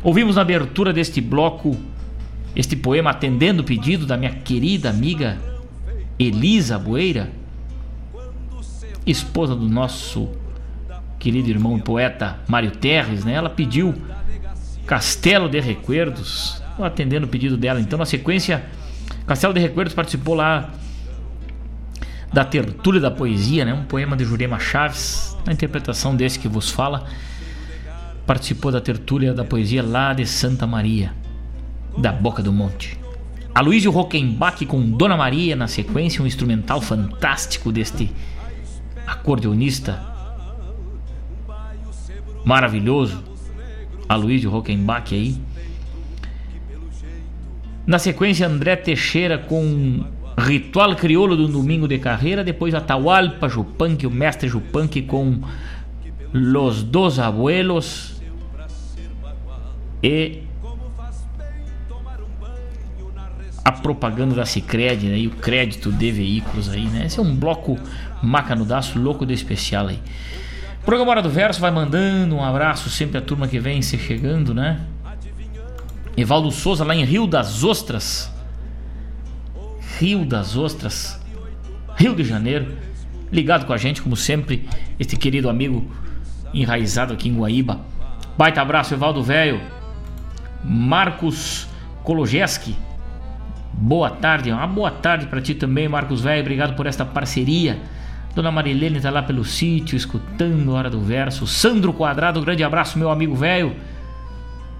Ouvimos na abertura deste bloco este poema atendendo o pedido da minha querida amiga Elisa Boeira, esposa do nosso querido irmão e poeta Mário Terres, né? Ela pediu Castelo de Recuerdos, atendendo o pedido dela. Então, na sequência, Castelo de Recuerdos participou lá da Tertúlia da Poesia, né? um poema de Jurema Chaves, na interpretação desse que vos fala. Participou da Tertúlia da Poesia lá de Santa Maria, da Boca do Monte. Aloysio Rockenbach com Dona Maria, na sequência, um instrumental fantástico deste acordeonista maravilhoso, Aloysio Rockenbach aí. Na sequência, André Teixeira com Ritual Crioulo do Domingo de Carreira, depois Atahualpa Jupanqui, o mestre Jupanqui com Los Dos Abuelos e a propaganda da Cicred né, e o crédito de veículos aí, né? Esse é um bloco macanudaço, louco de especial aí. O programa Hora do Verso vai mandando um abraço sempre à turma que vem se chegando, né? Evaldo Souza lá em Rio das Ostras Rio das Ostras, Rio de Janeiro, ligado com a gente, como sempre, este querido amigo enraizado aqui em Guaíba. Baita abraço, Evaldo Velho. Marcos Kologeski. Boa tarde, uma boa tarde para ti também, Marcos Velho. Obrigado por esta parceria. Dona Marilene está lá pelo sítio, escutando a Hora do Verso. Sandro Quadrado, grande abraço, meu amigo velho.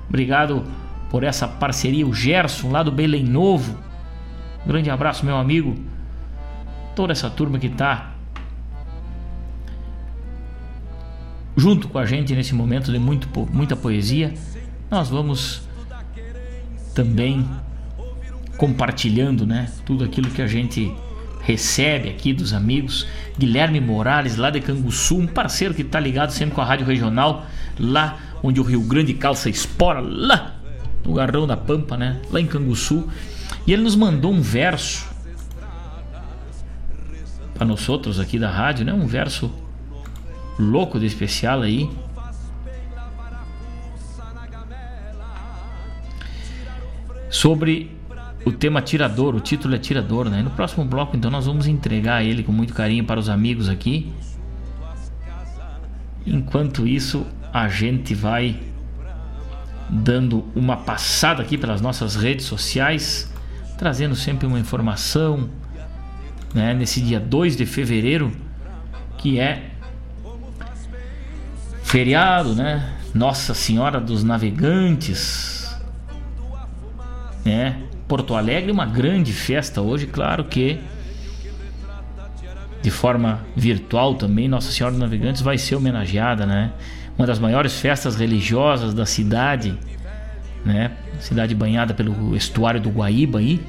Obrigado por essa parceria. O Gerson, lá do Belém Novo. Grande abraço, meu amigo. Toda essa turma que está junto com a gente nesse momento de muito, muita poesia. nós vamos também compartilhando, né, tudo aquilo que a gente recebe aqui dos amigos. Guilherme Morales, lá de Canguçu, um parceiro que está ligado sempre com a Rádio Regional, lá onde o Rio Grande calça espora, lá no Garrão da Pampa, né? Lá em Canguçu. E ele nos mandou um verso para nós outros aqui da rádio, né? Um verso louco de especial aí. Sobre o tema tirador, o título é tirador, né? No próximo bloco, então, nós vamos entregar ele com muito carinho para os amigos aqui. Enquanto isso, a gente vai dando uma passada aqui pelas nossas redes sociais, trazendo sempre uma informação, né? Nesse dia 2 de fevereiro, que é feriado, né? Nossa Senhora dos Navegantes, né? Porto Alegre, uma grande festa hoje, claro que de forma virtual também, Nossa Senhora dos Navegantes vai ser homenageada, né? Uma das maiores festas religiosas da cidade, né? Cidade banhada pelo estuário do Guaíba aí.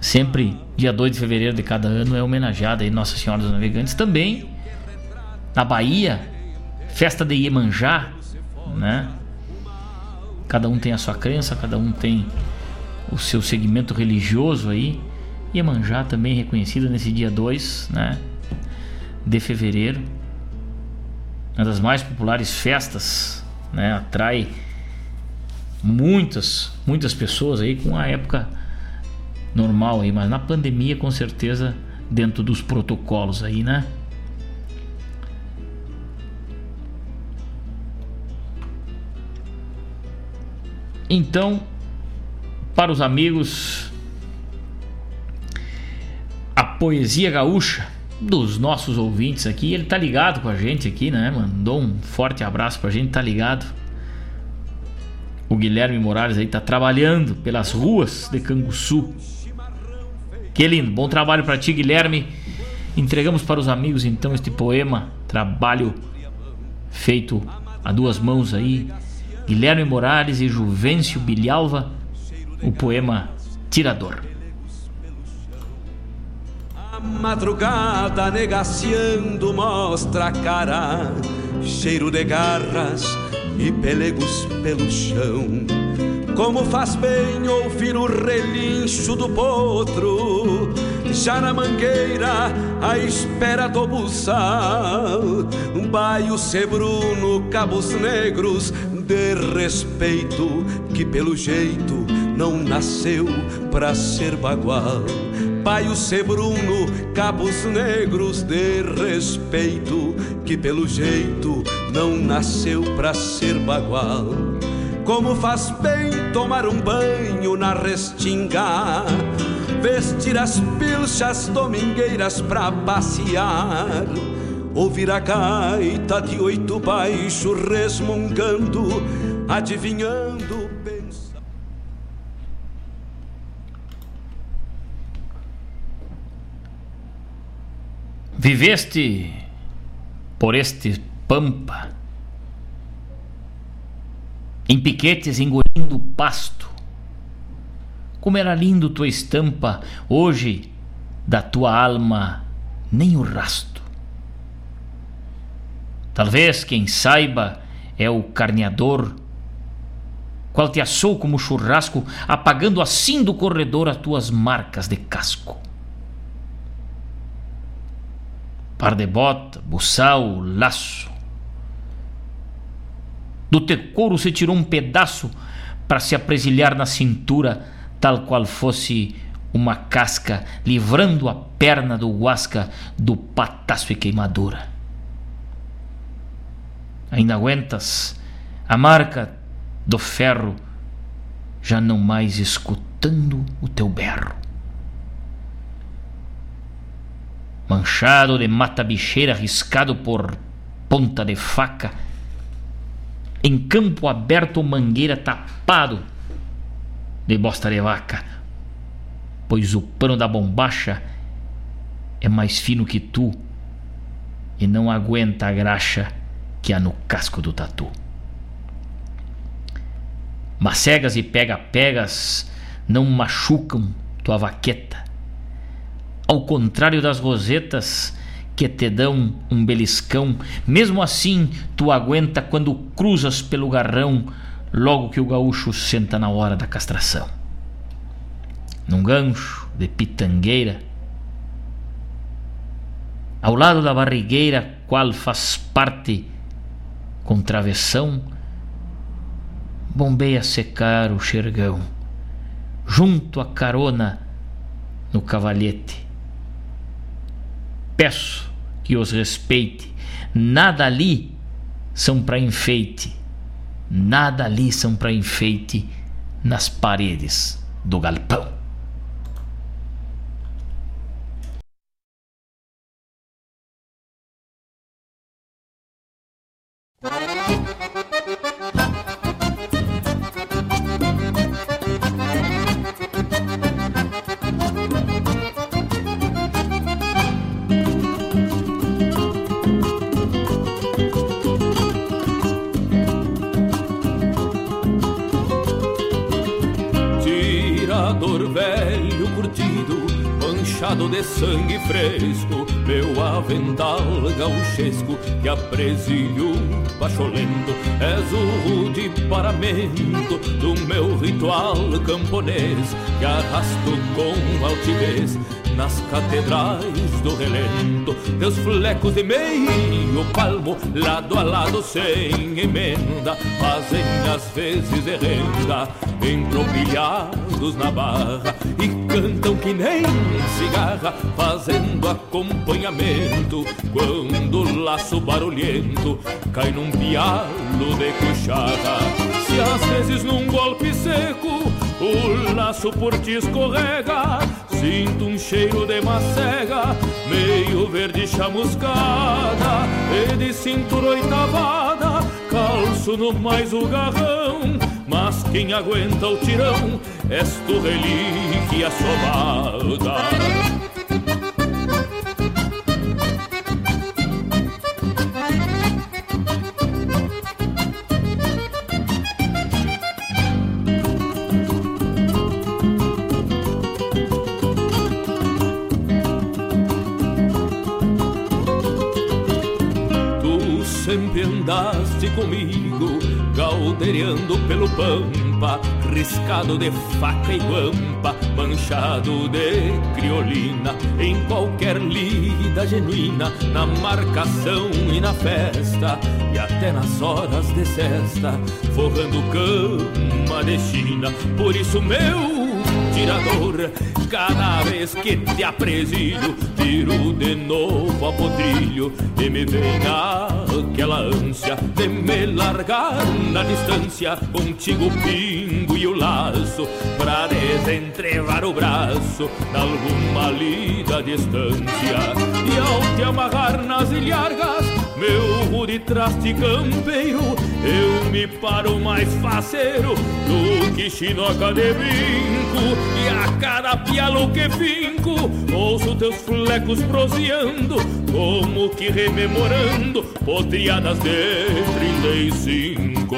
Sempre dia 2 de fevereiro de cada ano é homenageada aí Nossa Senhora dos Navegantes. Também na Bahia, festa de Iemanjá, né? Cada um tem a sua crença, cada um tem o seu segmento religioso aí. Iemanjá também reconhecida nesse dia 2 né, de fevereiro. Uma das mais populares festas, né, atrai muitas, muitas pessoas aí com a época normal aí, mas na pandemia com certeza dentro dos protocolos aí, né? Então, para os amigos, a poesia gaúcha dos nossos ouvintes aqui, ele tá ligado com a gente aqui, né? Mandou um forte abraço pra gente, tá ligado. O Guilherme Morales aí tá trabalhando pelas ruas de Canguçu. Que lindo, bom trabalho para ti, Guilherme. Entregamos para os amigos então este poema, trabalho feito a duas mãos aí, Guilherme Morales e Juvencio Bilhalva, o poema Tirador. A madrugada negaciando mostra a cara, cheiro de garras e pelegos pelo chão. Como faz bem ouvir o relincho do potro, já na mangueira à espera do buçal. Baio Sebruno, Cabos Negros, de respeito que pelo jeito não nasceu pra ser bagual. Pai o Sebruno, Cabos Negros de respeito que pelo jeito não nasceu pra ser bagual. Como faz bem tomar um banho na restinga, vestir as pilchas domingueiras pra passear ouvir a gaita de oito baixo resmungando, adivinhando. Pensar... Viveste por este pampa, em piquetes engolindo pasto. Como era lindo tua estampa, hoje da tua alma nem o rasto. Talvez quem saiba é o carneador, qual te assou como churrasco, apagando assim do corredor as tuas marcas de casco. Par de bota, buçal, laço. Do teu couro se tirou um pedaço para se apresilhar na cintura, tal qual fosse uma casca, livrando a perna do guasca do pataço e queimadura. Ainda aguentas a marca do ferro, já não mais escutando o teu berro. Manchado de mata bicheira riscado por ponta de faca, em campo aberto mangueira tapado de bosta de vaca, pois o pano da bombacha é mais fino que tu e não aguenta a graxa que há no casco do tatu. Macegas e pega-pegas não machucam tua vaqueta. Ao contrário das rosetas que te dão um beliscão, mesmo assim tu aguenta quando cruzas pelo garrão, logo que o gaúcho senta na hora da castração. Num gancho de pitangueira, ao lado da barrigueira, qual faz parte com travessão, bombeia secar o xergão, junto à carona no cavalhete. Peço que os respeite, nada ali são para enfeite, nada ali são para enfeite nas paredes do galpão. Sangue fresco, meu avental gauchesco que apresilho pacholento, és o rude paramento do meu ritual camponês que arrasto com altivez nas catedrais do relento, teus flecos de meio palmo, lado a lado sem emenda, fazem às vezes de renda, entropilhados na barra, e cantam que nem cigarra, fazendo acompanhamento, quando o laço barulhento cai num pialo de cuchara. Se às vezes num golpe seco o laço por ti escorrega, sinto um cheiro de macega, meio verde chamuscada, e de cintura oitavada, calço no mais o garrão. Quem aguenta o tirão, és tu relíquia somada. Sempre andaste comigo, galdeirando pelo pampa, riscado de faca e guampa, manchado de criolina, em qualquer lida genuína, na marcação e na festa, e até nas horas de cesta, forrando cama de China. Por isso, meu cada vez que te apresilho, tiro de novo a potrilho e me vem aquela ânsia de me largar na distância, contigo pingo e o laço, pra desentrevar o braço, nalguma lida distância. E ao te amarrar nas ilhargas, meu rude traste campeiro, eu me paro mais faceiro do que chinoca de brinco. E a cada pialo que finco, ouço teus flecos proseando, como que rememorando potriadas de 35.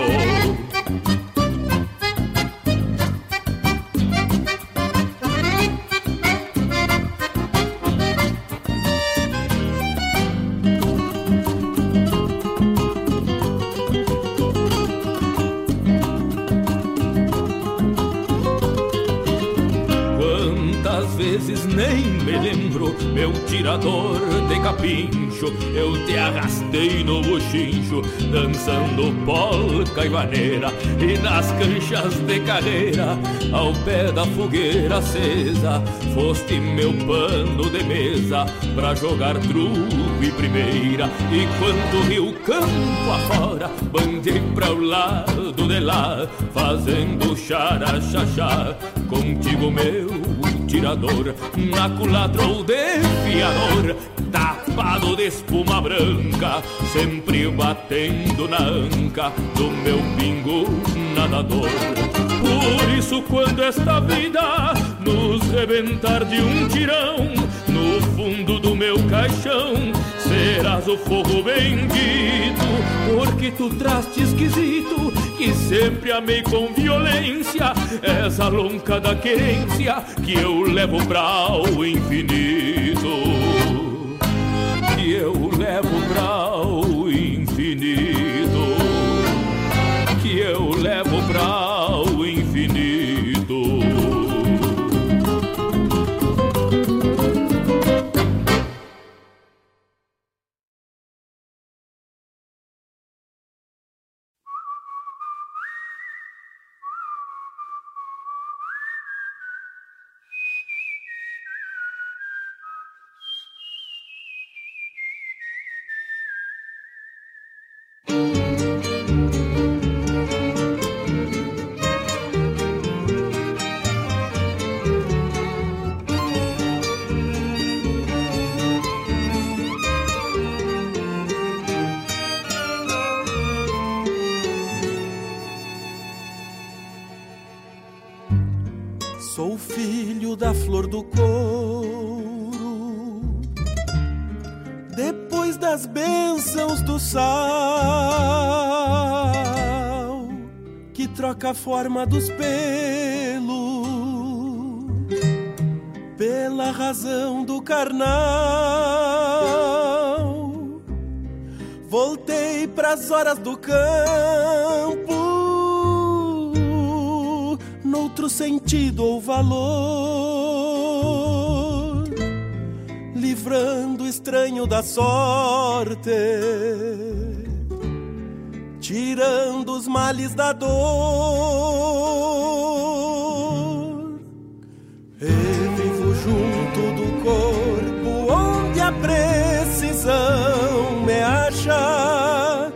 Tirador de capincho, eu te arrastei no bochincho, dançando polca e vaneira, e nas canchas de carreira, ao pé da fogueira acesa, foste meu pano de mesa, pra jogar truco e primeira, e quando rio campo afora, bandei pra o lado de lá, fazendo xaraxaxá, contigo meu tirador, na culatra ou tapado de espuma branca, sempre batendo na anca do meu pingo nadador. Por isso, quando esta vida nos rebentar de um tirão, no fundo do meu caixão, serás o fogo bendito, porque tu traste esquisito que sempre amei com violência, essa lonca da querência que eu levo pra o infinito. Que eu levo pra o infinito. Que eu levo pra troca a forma dos pelos pela razão do carnal. Voltei pras horas do campo noutro sentido ou valor, livrando o estranho da sorte, tirando os males da dor. Revivo junto do corpo onde a precisão me acha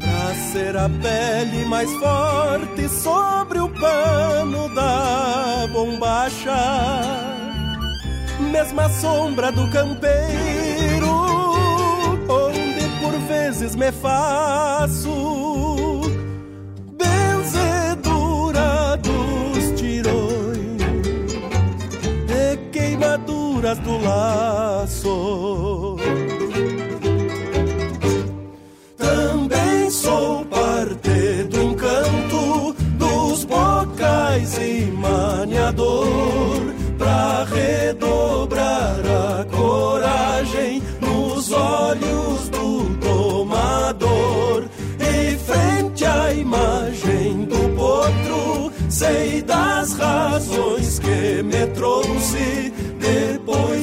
pra ser a pele mais forte sobre o pano da bombacha. Mesma sombra do campeiro, onde por vezes me faço laço. Também sou parte do encanto dos bocais e maniador pra redobrar a coragem nos olhos do domador e frente à imagem do potro sei das razões que me trouxe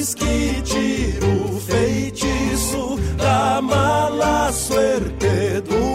que tiro o feitiço da mala suerte de um.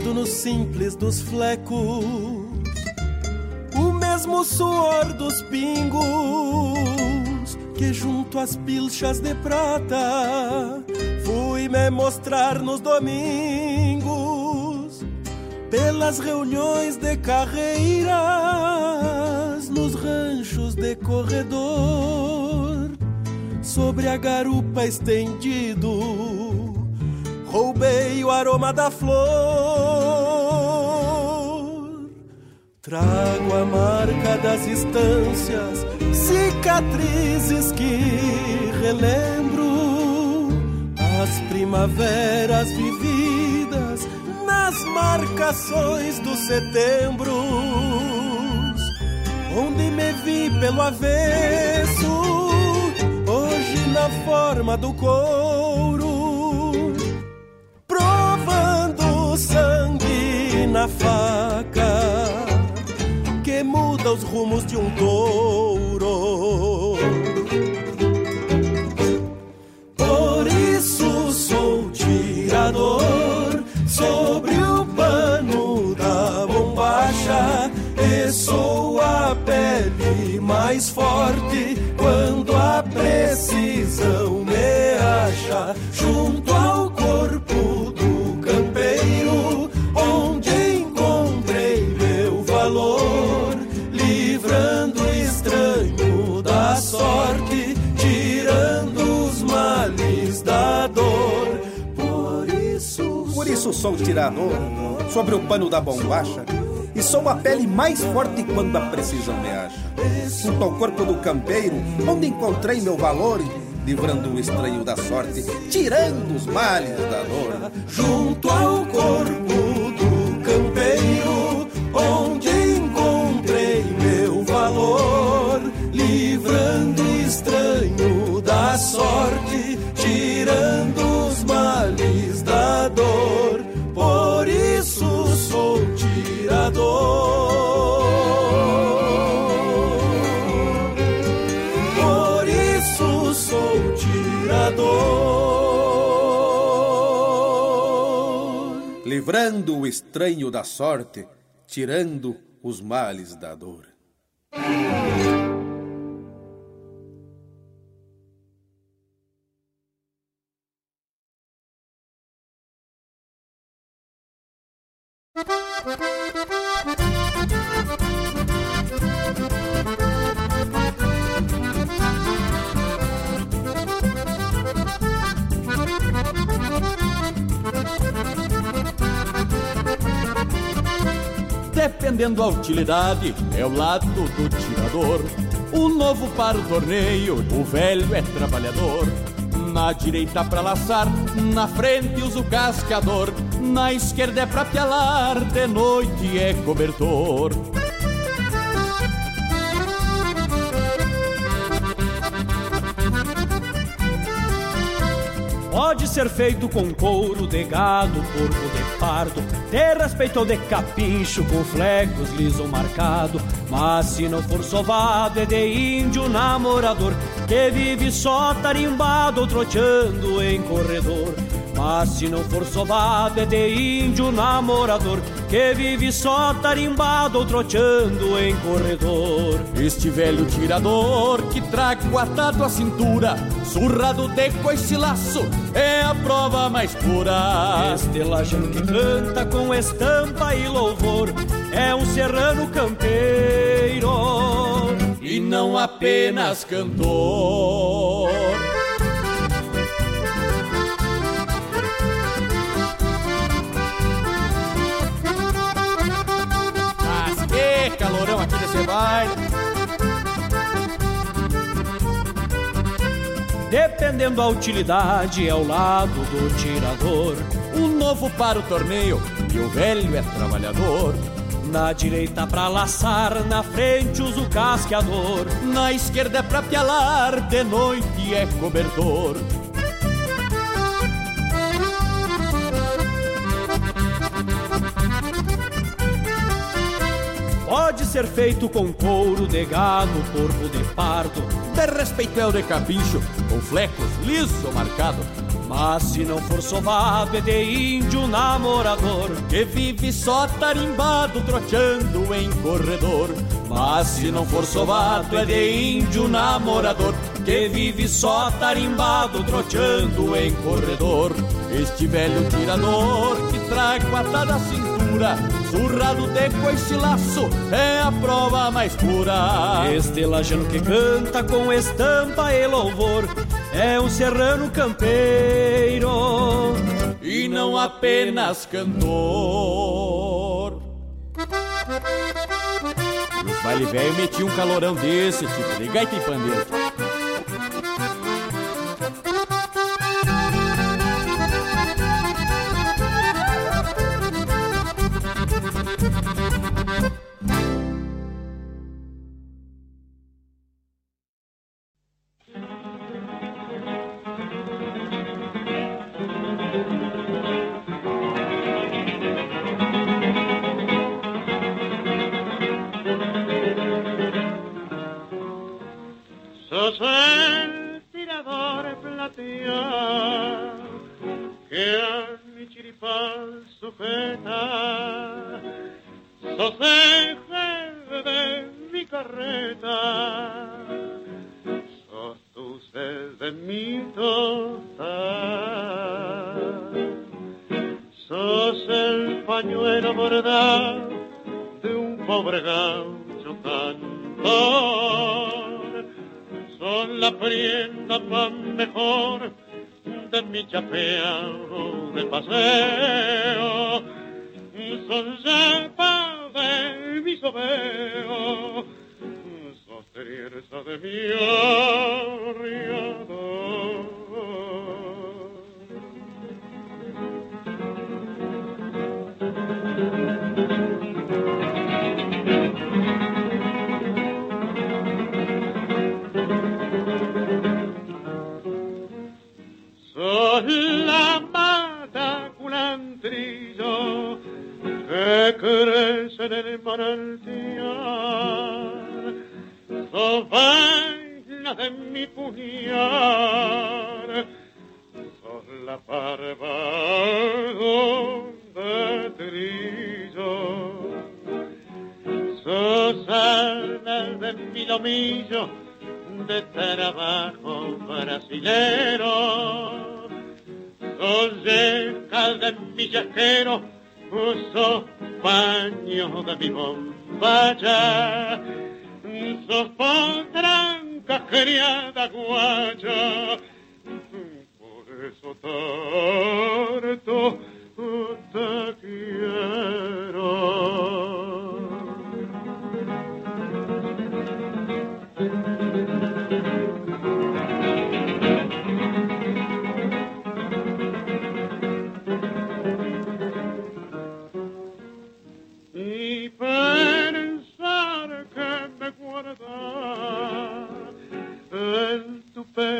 Guardo no simples dos flecos. O mesmo suor dos pingos que junto às pilchas de prata fui me mostrar nos domingos. Pelas reuniões de carreiras nos ranchos de corredor sobre a garupa estendido roubei o aroma da flor. Trago a marca das estâncias, cicatrizes que relembro. As primaveras vividas nas marcações dos setembros, onde me vi pelo avesso, hoje na forma do couro na faca que muda os rumos de um touro. Por isso sou tirador sobre o pano da bombacha e sou a pele mais forte quando a precisão me acha junto isso, sou tirador sobre o pano da bombacha e sou a pele mais forte quando a precisão me acha. Junto ao corpo do campeiro, onde encontrei meu valor, livrando o estranho da sorte, tirando os males da dor. junto ao corpo do campeiro, onde encontrei meu valor, livrando o estranho da sorte, tirando os males Livrando o estranho da sorte, tirando os males da dor. Dependendo da utilidade, é o lado do tirador. O novo para o torneio, o velho é trabalhador. Na direita pra laçar, na frente usa o cascador. Na esquerda é pra pialar, de noite é cobertor. Pode ser feito com couro de gado, porco de pardo, de respeito ou de capincho, com flecos liso marcado. Mas se não for sovado, é de índio namorador, que vive só tarimbado, troteando em corredor. Mas se não for sovado, é de índio namorador, que vive só tarimbado ou troteando em corredor. Este velho tirador que trago atado à cintura, surrado de coice laço, é a prova mais pura. Este lajano que canta com estampa e louvor é um serrano campeiro e não apenas cantor. Calorão aqui nesse baile. Dependendo da utilidade, é o lado do tirador. O novo para o torneio e o velho é trabalhador. Na direita pra laçar, na frente usa o casqueador. Na esquerda é pra pialar, de noite é cobertor. Pode ser feito com couro de gado, corpo de pardo. De respeito é de capricho, com flecos liso marcado. Mas se não for sovado, é de índio namorador. Que vive só tarimbado, troteando em corredor. Mas se não for sovado, é de índio namorador. Que vive só tarimbado, troteando em corredor. Este velho tirador que trago atada a cintura, surrado de laço, é a prova mais pura. Este lajano que canta com estampa e louvor é um serrano campeiro e não apenas cantor. Nos baile velho meti um calorão desse tipo de gaita e pandeiro.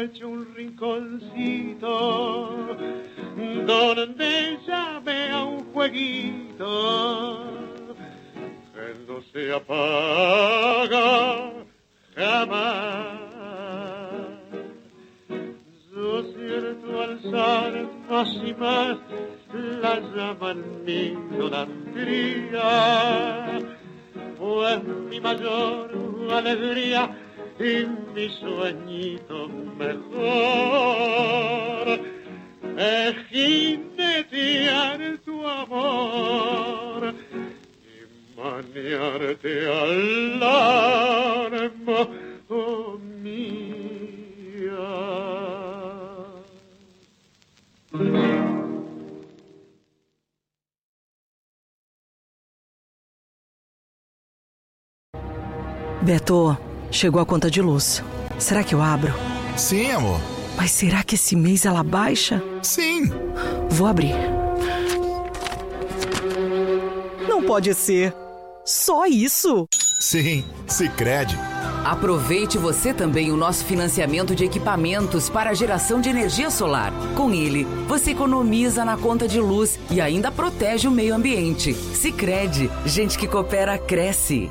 Tu pecho un rinconcito donde llame a un jueguito que no se apaga jamás. Yo cierto alzar más y más la llama en mi idolatría, pues mi mayor alegría Ε, μη σου αγεί το μέρο, ε, γε, τε, α, το, α, μο, μη, τε, τ, chegou a conta de luz. Será que eu abro? Sim, amor. Mas será que esse mês ela baixa? Sim. Vou abrir. Não pode ser. Só isso? Sim, Sicredi. Aproveite você também o nosso financiamento de equipamentos para a geração de energia solar. Com ele, você economiza na conta de luz e ainda protege o meio ambiente. Sicredi, gente que coopera cresce.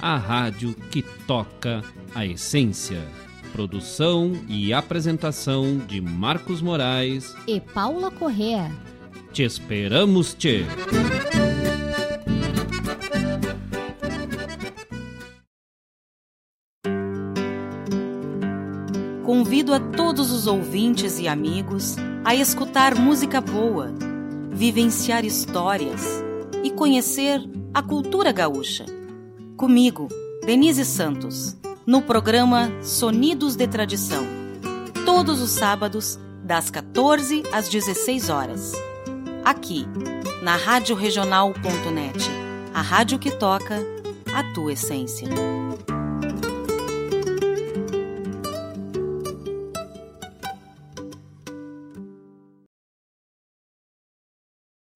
a rádio que toca a essência. Produção e apresentação de Marcos Moraes e Paula Correa. Te esperamos, te. Convido a todos os ouvintes e amigos a escutar música boa, vivenciar histórias e conhecer a cultura gaúcha Comigo, Denise Santos, no programa Sonidos de Tradição, todos os sábados, das 14 às 16 horas. Aqui, na Rádio a rádio que toca a tua essência.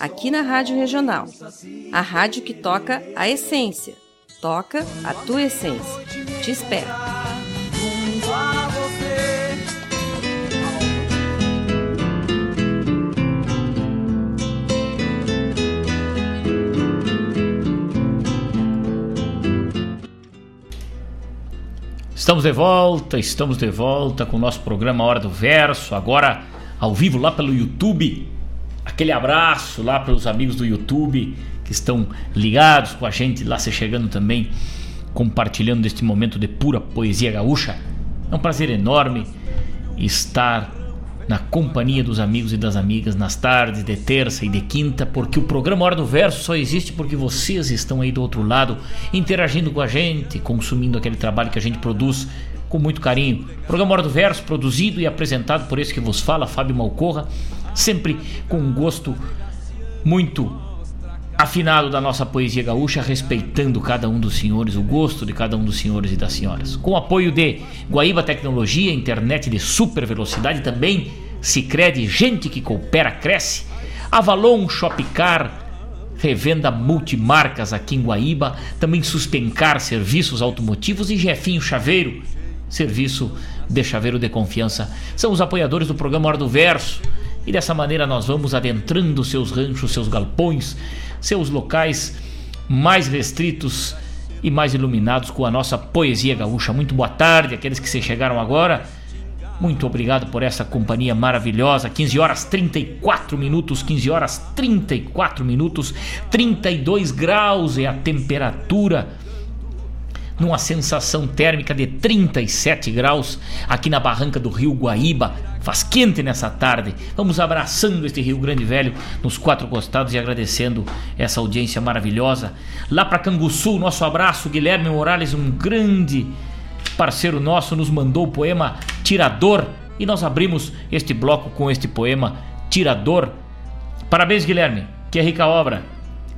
aqui na Rádio Regional. A rádio que toca a essência. Toca a tua essência. Te espero. Estamos de volta, estamos de volta com o nosso programa Hora do Verso, agora ao vivo lá pelo YouTube. Aquele abraço lá para os amigos do YouTube que estão ligados com a gente, lá se chegando também, compartilhando este momento de pura poesia gaúcha. É um prazer enorme estar na companhia dos amigos e das amigas nas tardes de terça e de quinta, porque o programa Hora do Verso só existe porque vocês estão aí do outro lado interagindo com a gente, consumindo aquele trabalho que a gente produz com muito carinho. O programa Hora do Verso, produzido e apresentado por esse que vos fala, Fábio Malcorra, sempre com um gosto muito afinado da nossa poesia gaúcha, respeitando cada um dos senhores, o gosto de cada um dos senhores e das senhoras. Com o apoio de Guaíba Tecnologia, internet de super velocidade também, Sicredi, gente que coopera, cresce. Avalon Shopcar, revenda multimarcas aqui em Guaíba, também Suspencar Serviços Automotivos e Jefinho Chaveiro, serviço de chaveiro de confiança. São os apoiadores do programa Hora do Verso. E dessa maneira nós vamos adentrando seus ranchos, seus galpões, seus locais mais restritos e mais iluminados com a nossa poesia gaúcha. Muito boa tarde, aqueles que se chegaram agora. Muito obrigado por essa companhia maravilhosa. 15 horas 34 minutos, 15 horas 34 minutos, 32 graus é a temperatura. Numa sensação térmica de 37 graus aqui na barranca do Rio Guaíba, Faz quente nessa tarde. Vamos abraçando este Rio Grande Velho nos quatro costados e agradecendo essa audiência maravilhosa. Lá para Canguçu, nosso abraço. Guilherme Morales, um grande parceiro nosso, nos mandou o poema Tirador e nós abrimos este bloco com este poema Tirador. Parabéns, Guilherme, que é rica obra.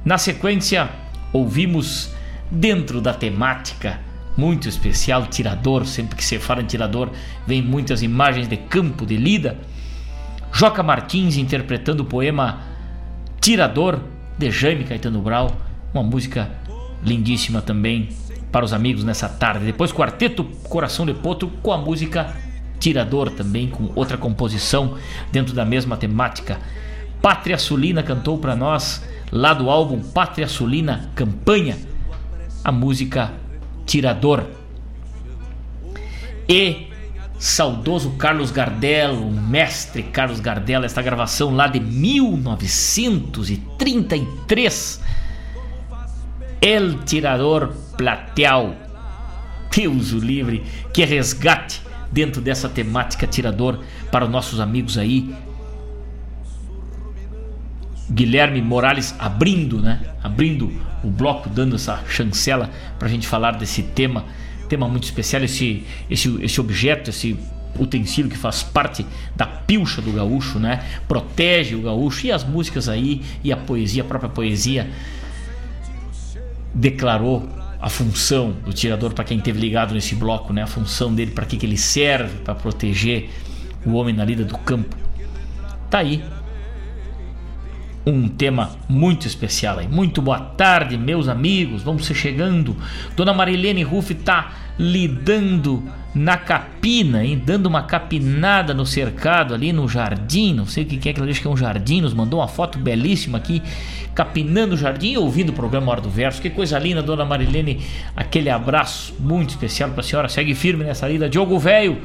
Na sequência, ouvimos dentro da temática muito especial, tirador. Sempre que se fala em tirador, vem muitas imagens de campo, de lida. Joca Martins interpretando o poema Tirador, de Jaime Caetano Brau. Uma música lindíssima também para os amigos nessa tarde. Depois, Quarteto Coração de Potro com a música Tirador também, com outra composição dentro da mesma temática. Pátria Sulina cantou para nós, lá do álbum Pátria Sulina Campanha, a música tirador. E saudoso Carlos Gardel, o mestre Carlos Gardel, esta gravação lá de 1933. El Tirador Plateau. Deus o livre, que resgate dentro dessa temática tirador para os nossos amigos aí. Guilherme Morales abrindo, né? Abrindo o bloco dando essa chancela para a gente falar desse tema, tema muito especial, esse, esse, esse objeto, esse utensílio que faz parte da pilcha do gaúcho, né? Protege o gaúcho e as músicas aí e a poesia, a própria poesia declarou a função do tirador para quem teve ligado nesse bloco, né? A função dele para que, que ele serve para proteger o homem na lida do campo. Tá aí um tema muito especial aí. Muito boa tarde, meus amigos. Vamos ser chegando. Dona Marilene Ruff tá lidando na capina, hein? dando uma capinada no cercado ali no jardim. Não sei o que é que ela diz que é um jardim. Nos mandou uma foto belíssima aqui, capinando o jardim e ouvindo o programa Hora do Verso. Que coisa linda, dona Marilene. Aquele abraço muito especial para a senhora. Segue firme nessa lida. Diogo Velho,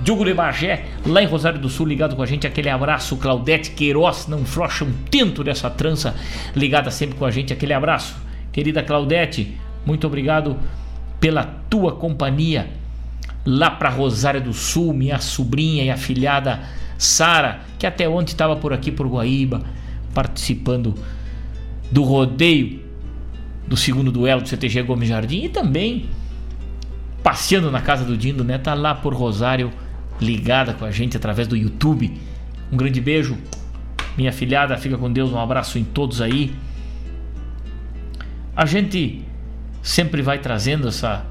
Diogo de lá em Rosário do Sul, ligado com a gente. Aquele abraço, Claudete Queiroz. Não frocha um tento dessa trança, ligada sempre com a gente. Aquele abraço, querida Claudete. Muito obrigado pela tua companhia lá para Rosário do Sul, minha sobrinha e afilhada Sara, que até ontem estava por aqui por Guaíba, participando do rodeio do segundo duelo do CTG Gomes Jardim e também passeando na casa do Dindo, né? Tá lá por Rosário, ligada com a gente através do YouTube. Um grande beijo, minha filhada, fica com Deus, um abraço em todos aí. A gente sempre vai trazendo essa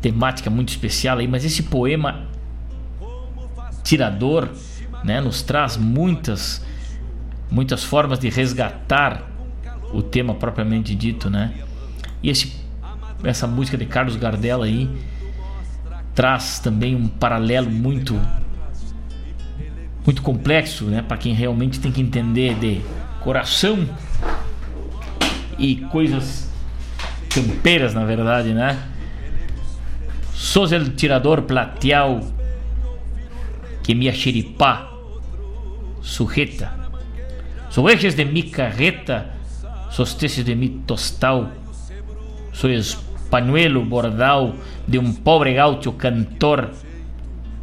temática muito especial aí, mas esse poema tirador, né, nos traz muitas muitas formas de resgatar o tema propriamente dito, né? E esse essa música de Carlos Gardella aí traz também um paralelo muito muito complexo, né, para quem realmente tem que entender de coração e coisas campeiras, na verdade, né? Sos el tirador plateado que mi xeripá sujeta. Ejes de mi carreta, sos de mi tostal. Sois pañuelo bordado de un pobre gaucho cantor.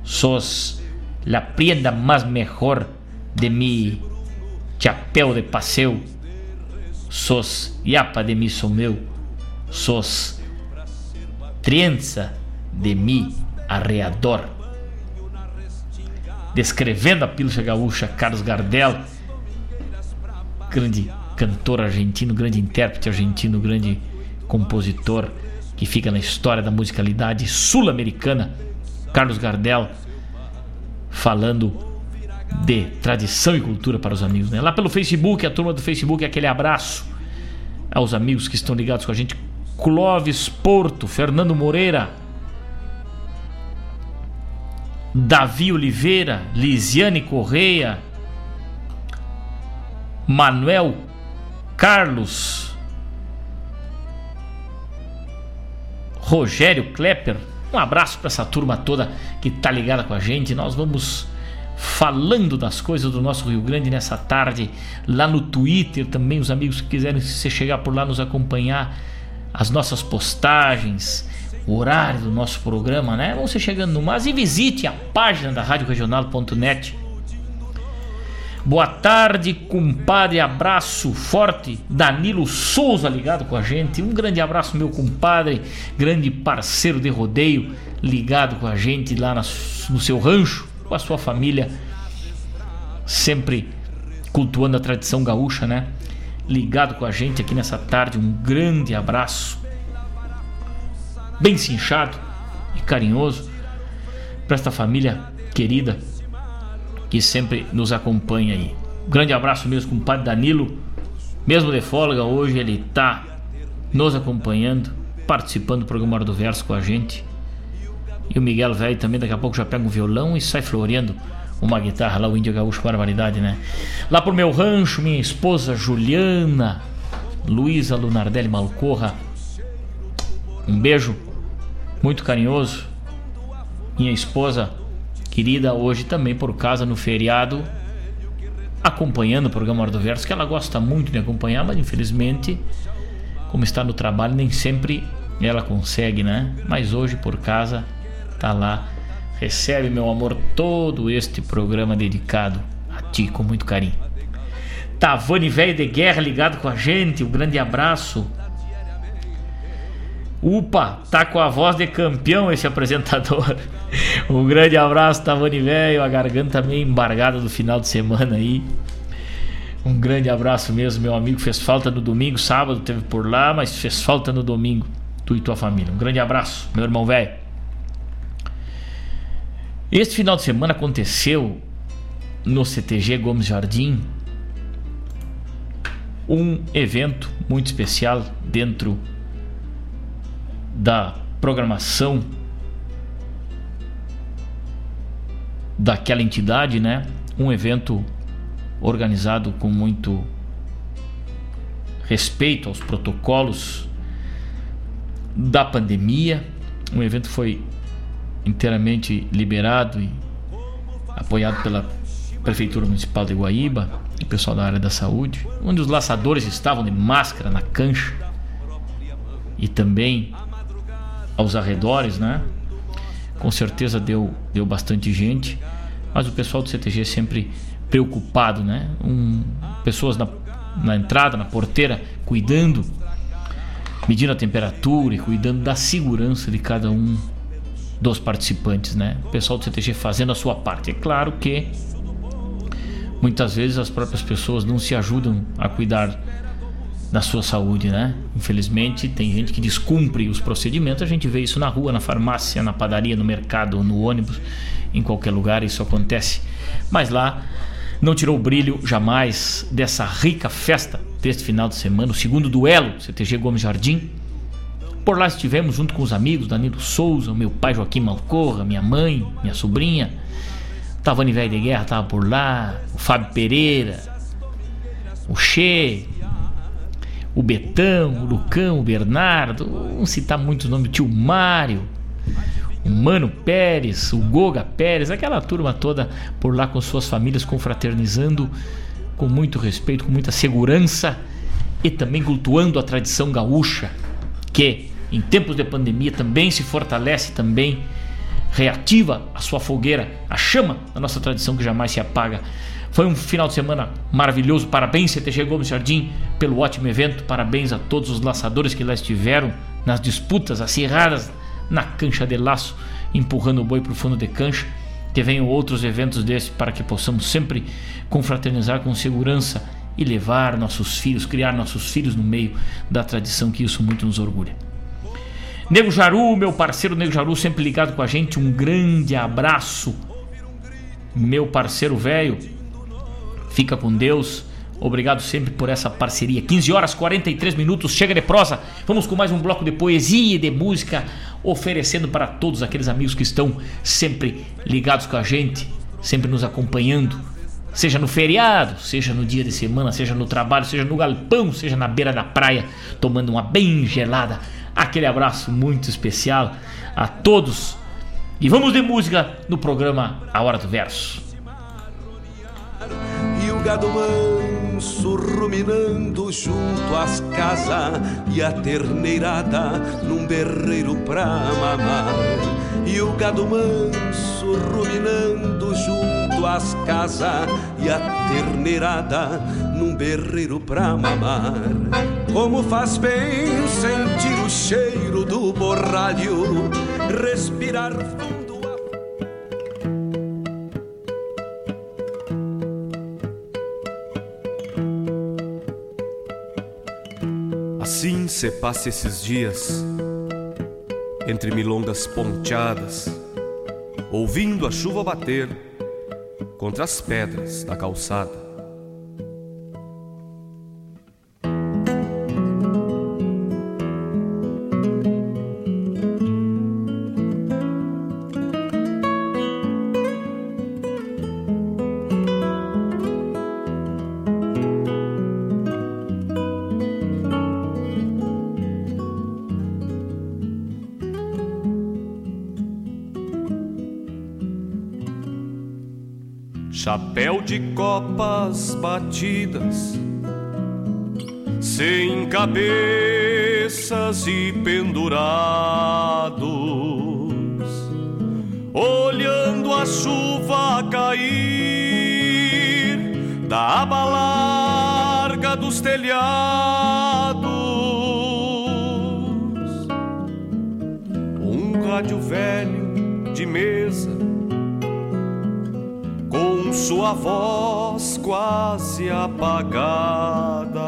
Sos la prenda más mejor de mi chapéu de paseo. Sos yapa de mi someu. Sos trienza de mi arreador. Descrevendo a pilcha gaúcha, Carlos Gardel, grande cantor argentino, grande intérprete argentino, grande compositor que fica na história da musicalidade sul-americana, Carlos Gardel, falando de tradição e cultura para os amigos. Né? Lá pelo Facebook, a turma do Facebook, aquele abraço aos amigos que estão ligados com a gente. Clóvis Porto, Fernando Moreira, Davi Oliveira, Lisiane Correia, Manuel Carlos, Rogério Klepper. Um abraço para essa turma toda que tá ligada com a gente. Nós vamos falando das coisas do nosso Rio Grande nessa tarde, lá no Twitter também, os amigos que quiserem se chegar por lá nos acompanhar, as nossas postagens, o horário do nosso programa, né? Vão ser chegando no mais e visite a página da radioregional.net. Boa tarde, compadre. Abraço forte. Danilo Souza ligado com a gente. Um grande abraço, meu compadre, grande parceiro de rodeio, ligado com a gente lá no seu rancho, com a sua família, sempre cultuando a tradição gaúcha, né? Ligado com a gente aqui nessa tarde. Um grande abraço bem cinchado e carinhoso para esta família querida que sempre nos acompanha aí. Grande abraço mesmo com o Padre Danilo, mesmo de folga, hoje ele está nos acompanhando, participando do programa Hora do Verso com a gente. E o Miguel Velho também daqui a pouco já pega um violão e sai floreando uma guitarra lá, o Índio Gaúcho, barbaridade, né? Lá pro meu rancho, minha esposa Juliana, Luísa Lunardelli Malcorra, um beijo muito carinhoso. Minha esposa querida, hoje também por casa no feriado, acompanhando o programa Hora do Verso, que ela gosta muito de acompanhar, mas infelizmente, como está no trabalho, nem sempre ela consegue, né? Mas hoje por casa, tá lá, recebe, meu amor, todo este programa dedicado a ti com muito carinho. Tavani Velho de Guerra ligado com a gente, um grande abraço. Upa, tá com a voz de campeão esse apresentador. Um grande abraço, Tavani Velho, a garganta meio embargada do final de semana aí. Um grande abraço mesmo, meu amigo. Fez falta no domingo, sábado teve por lá, mas fez falta no domingo, tu e tua família. Um grande abraço, meu irmão velho. Este final de semana aconteceu no CTG Gomes Jardim um evento muito especial dentro da programação daquela entidade, né? Um evento organizado com muito respeito aos protocolos da pandemia. O evento foi inteiramente liberado e apoiado pela Prefeitura Municipal de Guaíba, o pessoal da área da saúde, onde os laçadores estavam de máscara na cancha e também aos arredores, né? Com certeza deu, deu bastante gente, mas o pessoal do CTG sempre preocupado, né? Um, pessoas na, na entrada, na porteira, cuidando, medindo a temperatura e cuidando da segurança de cada um dos participantes, né? O pessoal do CTG fazendo a sua parte. É claro que muitas vezes as próprias pessoas não se ajudam a cuidar da sua saúde, né? Infelizmente, tem gente que descumpre os procedimentos. A gente vê isso na rua, na farmácia, na padaria, no mercado, no ônibus, em qualquer lugar isso acontece. Mas lá não tirou o brilho jamais dessa rica festa deste final de semana, o segundo duelo CTG Gomes Jardim. Por lá estivemos junto com os amigos Danilo Souza, meu pai Joaquim Malcorra, minha mãe, minha sobrinha. Tavani Velho de Guerra estava por lá, o Fábio Pereira, o Che, o Betão, o Lucão, o Bernardo, não citar muitos nomes, o tio Mário, o Mano Pérez, o Goga Pérez, aquela turma toda por lá com suas famílias confraternizando com muito respeito, com muita segurança e também cultuando a tradição gaúcha, que em tempos de pandemia também se fortalece, também reativa a sua fogueira, a chama da nossa tradição que jamais se apaga. Foi um final de semana maravilhoso. Parabéns, CTG Gomes Jardim, pelo ótimo evento. Parabéns a todos os laçadores que lá estiveram nas disputas acirradas na cancha de laço, empurrando o boi para o fundo de cancha. Que venham outros eventos desses para que possamos sempre confraternizar com segurança e levar nossos filhos, criar nossos filhos no meio da tradição, que isso muito nos orgulha. Nego Jaru, meu parceiro Nego Jaru, sempre ligado com a gente, um grande abraço, meu parceiro velho. Fica com Deus. Obrigado sempre por essa parceria. 15 horas 43 minutos, chega de prosa. Vamos com mais um bloco de poesia e de música, oferecendo para todos aqueles amigos que estão sempre ligados com a gente, sempre nos acompanhando, seja no feriado, seja no dia de semana, seja no trabalho, seja no galpão, seja na beira da praia, tomando uma bem gelada. Aquele abraço muito especial a todos. E vamos de música no programa A Hora do Verso gado manso ruminando junto às casas e a terneirada num berreiro pra mamar. E o gado manso ruminando junto às casas e a terneirada num berreiro pra mamar. Como faz bem sentir o cheiro do borralho, respirar fundo Assim se passa esses dias, entre milongas ponteadas, ouvindo a chuva bater contra as pedras da calçada. De copas batidas, sem cabeças e pendurados, olhando a chuva cair da aba larga dos telhados. Um rádio velho de mesa sua voz quase apagada.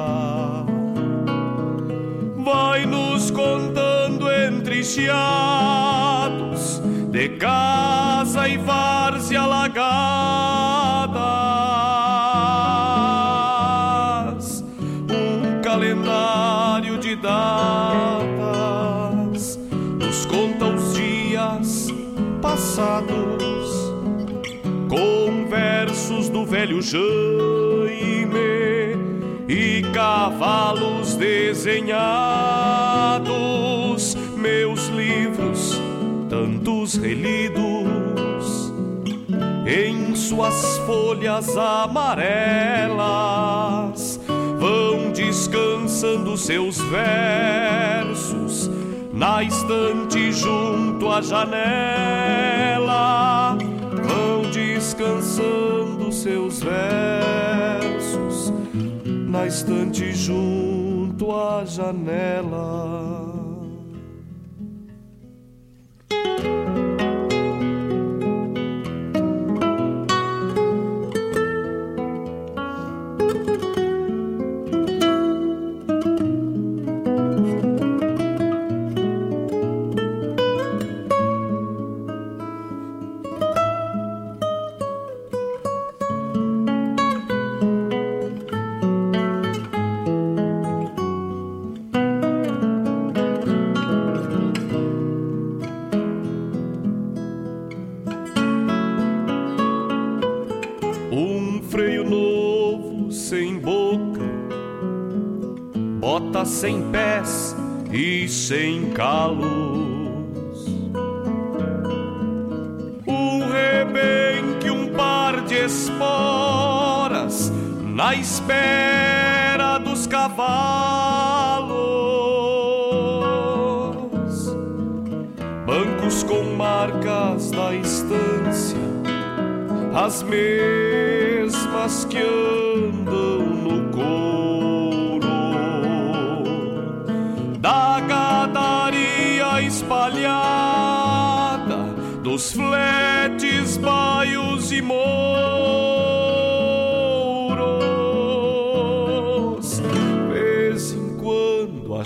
Vai nos contando entre chiados de casa e várzea alagadas. Um calendário de datas nos conta os dias passados velho Jaime e cavalos desenhados, meus livros, tantos relidos, em suas folhas amarelas, vão descansando seus versos na estante junto à janela, vão descansando seus versos na estante junto à janela.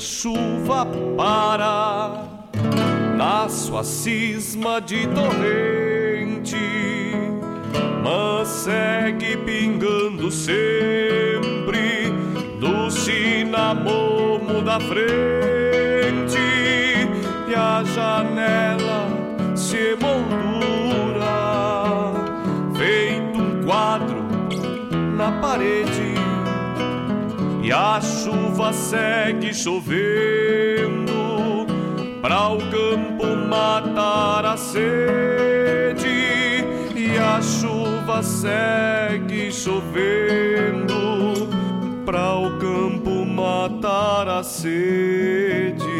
Chuva para na sua cisma de torrente mas segue pingando sempre do cinamomo da frente e a janela se emoldura feito um quadro na parede e a chuva segue chovendo pra o campo matar a sede e a chuva segue chovendo pra o campo matar a sede.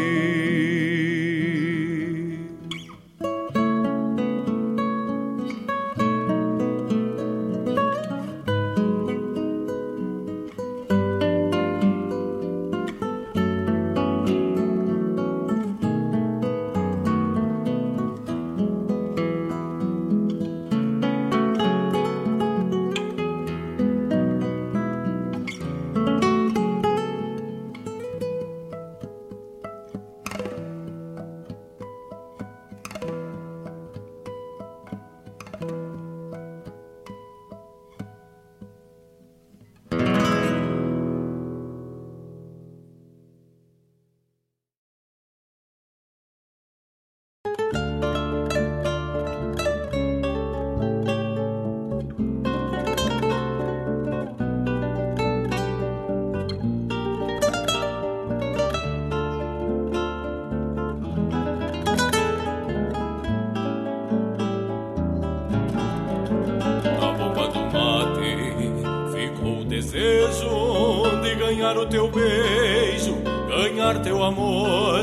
Teu beijo, ganhar teu amor,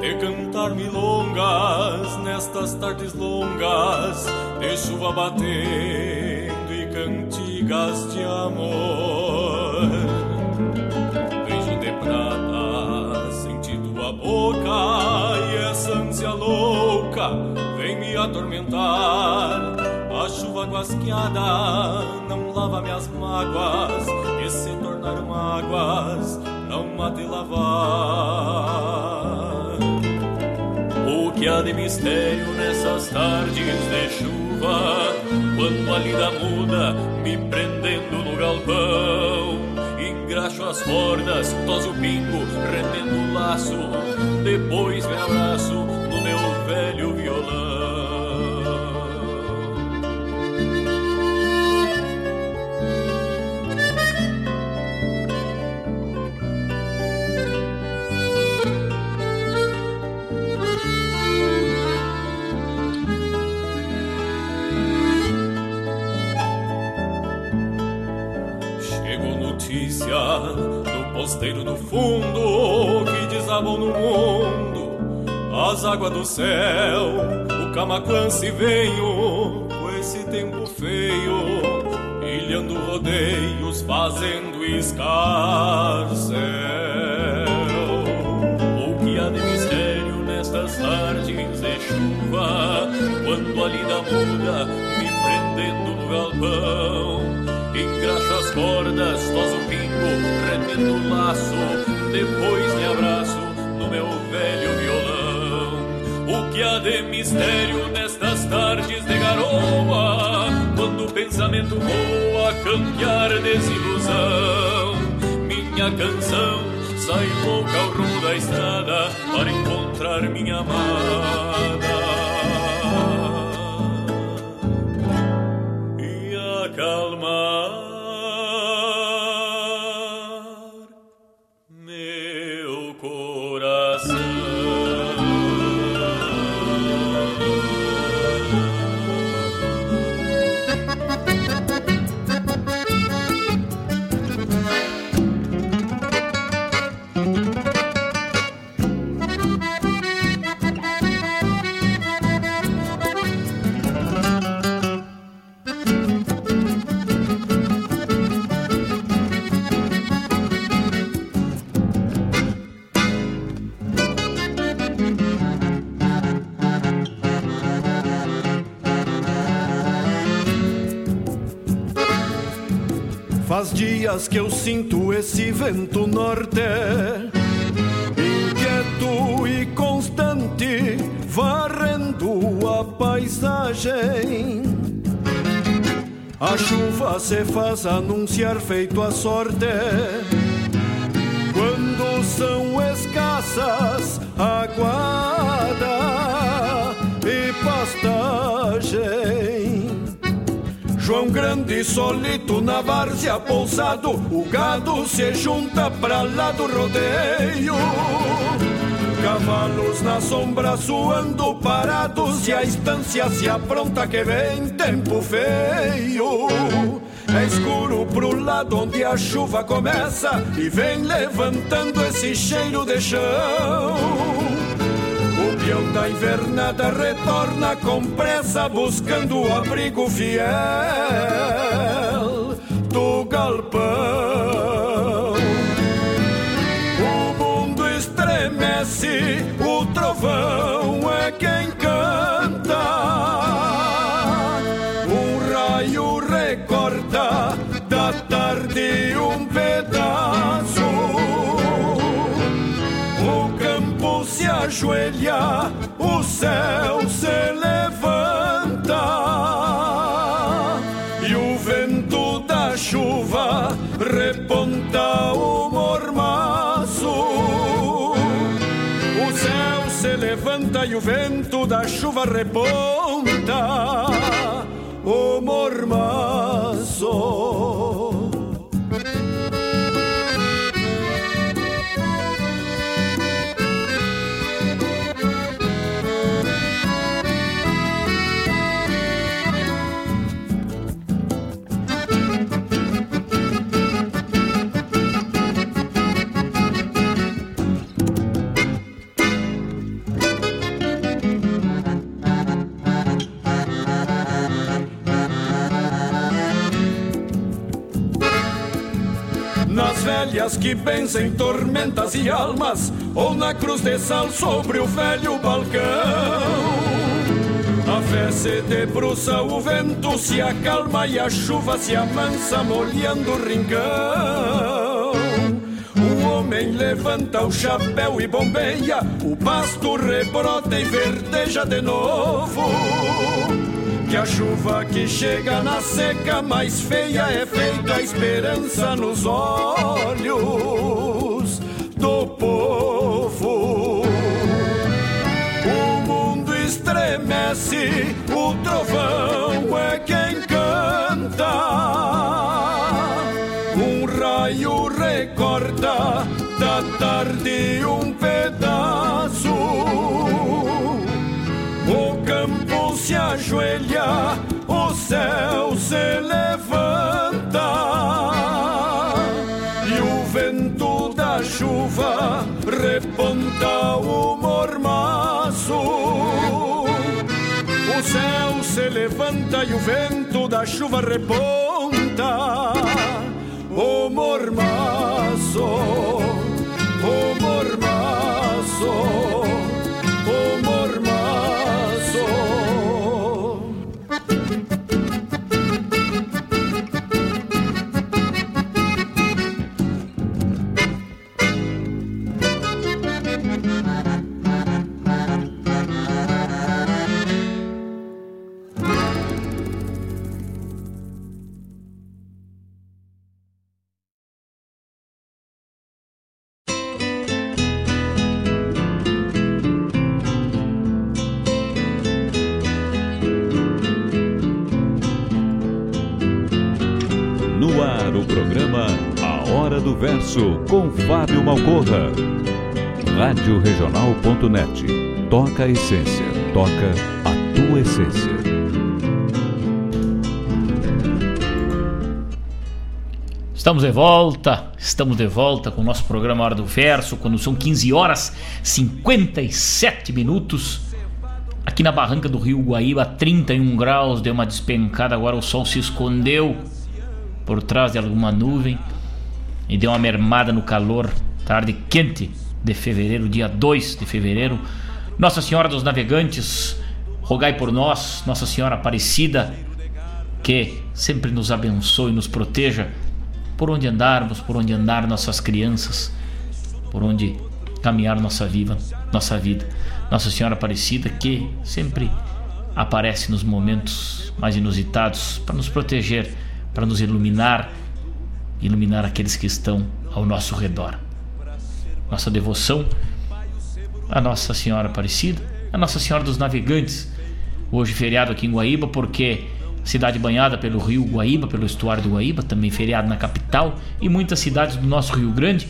de cantar milongas nestas tardes longas, de chuva batendo e cantigas de amor. Beijo de prata, senti tua boca e essa ânsia louca vem me atormentar. A chuva guasqueada não lava minhas mágoas, águas, não há de lavar. O que há de mistério nessas tardes de chuva, quando a lida muda, me prendendo no galpão. Engraxo as cordas, toso o pingo, rendendo o laço, depois me abraço As águas do céu, o camacuã se venho com esse tempo feio, ilhando rodeios, fazendo escarcel. O que há de mistério nestas tardes de chuva, quando a lida muda, me prendendo no galpão. Engraxo as cordas, toso o pingo, retendo o laço, depois me abraço no meu velho mistério nestas tardes de garoa, quando o pensamento voa campear desilusão. Minha canção sai louca ao rumo da estrada para encontrar minha amada. Sinto esse vento norte, inquieto e constante, varrendo a paisagem. A chuva se faz anunciar feito a sorte, quando são escassas a João Grande solito na várzea pousado, o gado se junta pra lá do rodeio. Cavalos na sombra suando parados e a estância se apronta que vem tempo feio. É escuro pro lado onde a chuva começa e vem levantando esse cheiro de chão. O peão da invernada retorna com pressa, buscando o abrigo fiel do galpão. O mundo estremece, o trovão é quem ajoelha, o céu se levanta e o vento da chuva reponta o mormaço. O céu se levanta e o vento da chuva reponta o mormaço. Que benzem tormentas e almas, ou na cruz de sal sobre o velho balcão. A fé se debruça, o vento se acalma e a chuva se amansa, molhando o rincão. O homem levanta o chapéu e bombeia, o pasto rebrota e verdeja de novo. Que a chuva que chega na seca mais feia é feita a esperança nos olhos do povo. O mundo estremece, o trovão é quem canta. Um raio recorta da tarde um pedaço. ajoelha, o céu se levanta e o vento da chuva reponta o mormaço. O céu se levanta e o vento da chuva reponta o mormaço, o mormaço. Malcorra. Rádio Regional.net. Toca a essência. Toca a tua essência. Estamos de volta, estamos de volta com o nosso programa Hora do Verso, quando são 15 horas 57 minutos. Aqui na barranca do Rio Guaíba, 31 graus, deu uma despencada, agora o sol se escondeu por trás de alguma nuvem e deu uma mermada no calor, tarde quente de fevereiro, dia 2 de fevereiro. Nossa Senhora dos Navegantes, rogai por nós, Nossa Senhora Aparecida, que sempre nos abençoe e nos proteja por onde andarmos, por onde andar nossas crianças, por onde caminhar nossa vida, nossa vida. Nossa Senhora Aparecida que sempre aparece nos momentos mais inusitados para nos proteger, para nos iluminar, iluminar aqueles que estão ao nosso redor. Nossa devoção a Nossa Senhora Aparecida, a Nossa Senhora dos Navegantes. Hoje feriado aqui em Guaíba porque cidade banhada pelo rio Guaíba, pelo estuário do Guaíba, também feriado na capital e muitas cidades do nosso Rio Grande,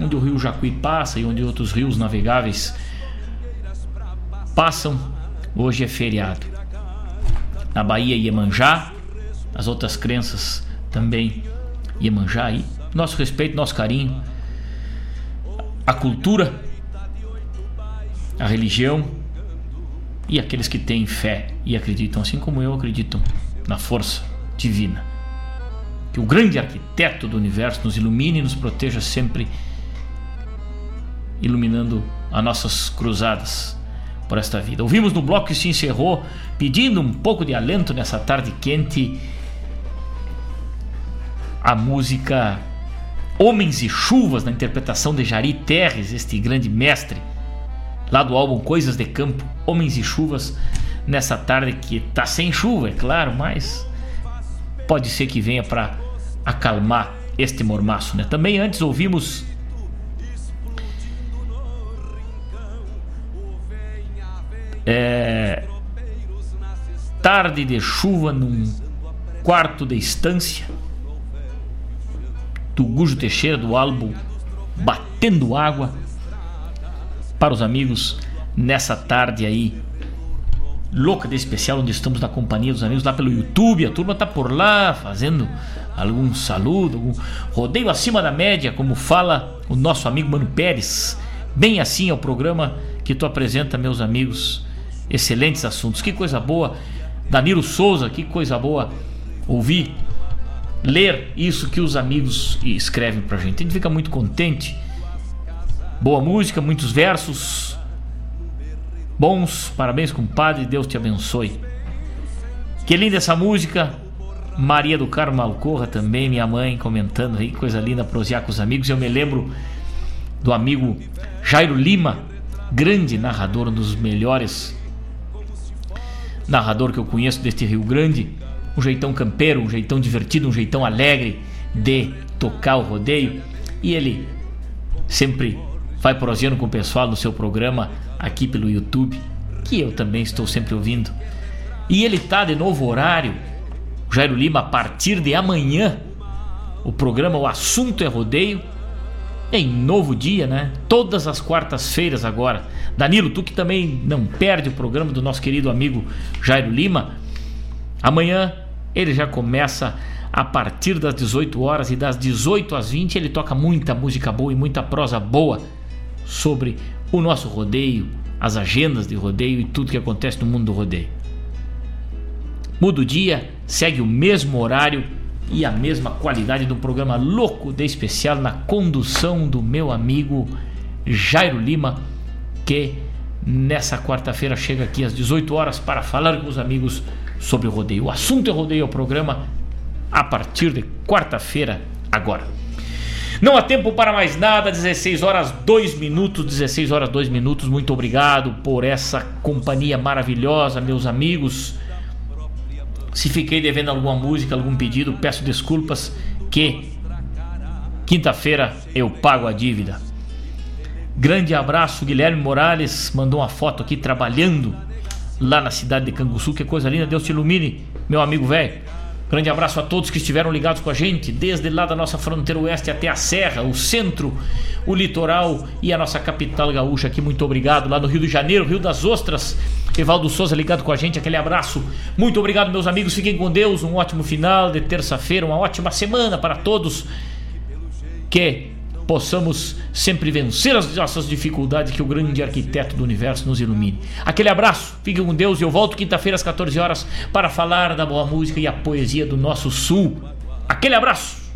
onde o rio Jacuí passa e onde outros rios navegáveis passam. Hoje é feriado. Na Bahia, Iemanjá, as outras crenças também Iemanjá aí. Nosso respeito, nosso carinho, a cultura, a religião e aqueles que têm fé e acreditam, assim como eu, acreditam na força divina. Que o grande arquiteto do universo nos ilumine e nos proteja sempre, iluminando as nossas cruzadas por esta vida. Ouvimos no bloco que se encerrou, pedindo um pouco de alento nessa tarde quente, a música Homens e Chuvas, na interpretação de Jari Terres, este grande mestre, lá do álbum Coisas de Campo, Homens e Chuvas, nessa tarde que tá sem chuva, é claro, mas pode ser que venha para acalmar este mormaço, né? Também antes ouvimos é, tarde de chuva num quarto de estância do Gujo Teixeira do álbum Batendo Água para os amigos nessa tarde aí louca de especial onde estamos na companhia dos amigos lá pelo YouTube. A turma tá por lá fazendo algum saludo algum rodeio acima da média como fala o nosso amigo Mano Pérez. Bem assim é o programa que tu apresenta meus amigos. Excelentes assuntos. Que coisa boa. Danilo Souza que coisa boa ouvir ler isso que os amigos escrevem pra gente. A gente fica muito contente. Boa música, muitos versos bons. Parabéns, compadre. Deus te abençoe. Que linda essa música. Maria do Carmo Malcorra também, minha mãe comentando aí, coisa linda, prosear com os amigos. Eu me lembro do amigo Jairo Lima, grande narrador, um dos melhores narrador que eu conheço deste Rio Grande um jeitão campeiro, um jeitão divertido, um jeitão alegre de tocar o rodeio. E ele sempre vai proseando com o pessoal no seu programa aqui pelo YouTube, que eu também estou sempre ouvindo. E ele tá de novo horário, Jairo Lima, a partir de amanhã. O programa O Assunto é Rodeio. Em novo dia, né? Todas as quartas-feiras agora. Danilo, tu que também não perde o programa do nosso querido amigo Jairo Lima. Amanhã ele já começa a partir das 18 horas e das 18 às 20 ele toca muita música boa e muita prosa boa sobre o nosso rodeio, as agendas de rodeio e tudo que acontece no mundo do rodeio. muda o dia, segue o mesmo horário e a mesma qualidade do programa louco de especial na condução do meu amigo Jairo Lima, que nessa quarta-feira chega aqui às 18 horas para falar com os amigos sobre o rodeio. O assunto é rodeio ao programa a partir de quarta-feira agora. Não há tempo para mais nada, 16 horas 2 minutos, 16 horas 2 minutos. Muito obrigado por essa companhia maravilhosa, meus amigos. Se fiquei devendo alguma música, algum pedido, peço desculpas que quinta-feira eu pago a dívida. Grande abraço, Guilherme Morales mandou uma foto aqui trabalhando lá na cidade de Canguçu, que coisa linda, Deus te ilumine, meu amigo velho. Grande abraço a todos que estiveram ligados com a gente, desde lá da nossa fronteira oeste até a Serra, o centro, o litoral e a nossa capital gaúcha aqui. Muito obrigado. Lá no Rio de Janeiro, Rio das Ostras, Evaldo Souza ligado com a gente, aquele abraço. Muito obrigado, meus amigos. Fiquem com Deus. Um ótimo final de terça-feira, uma ótima semana para todos. Que possamos sempre vencer as nossas dificuldades, que o grande arquiteto do universo nos ilumine. Aquele abraço, fique com Deus e eu volto quinta-feira às 14 horas para falar da boa música e a poesia do nosso sul. Aquele abraço!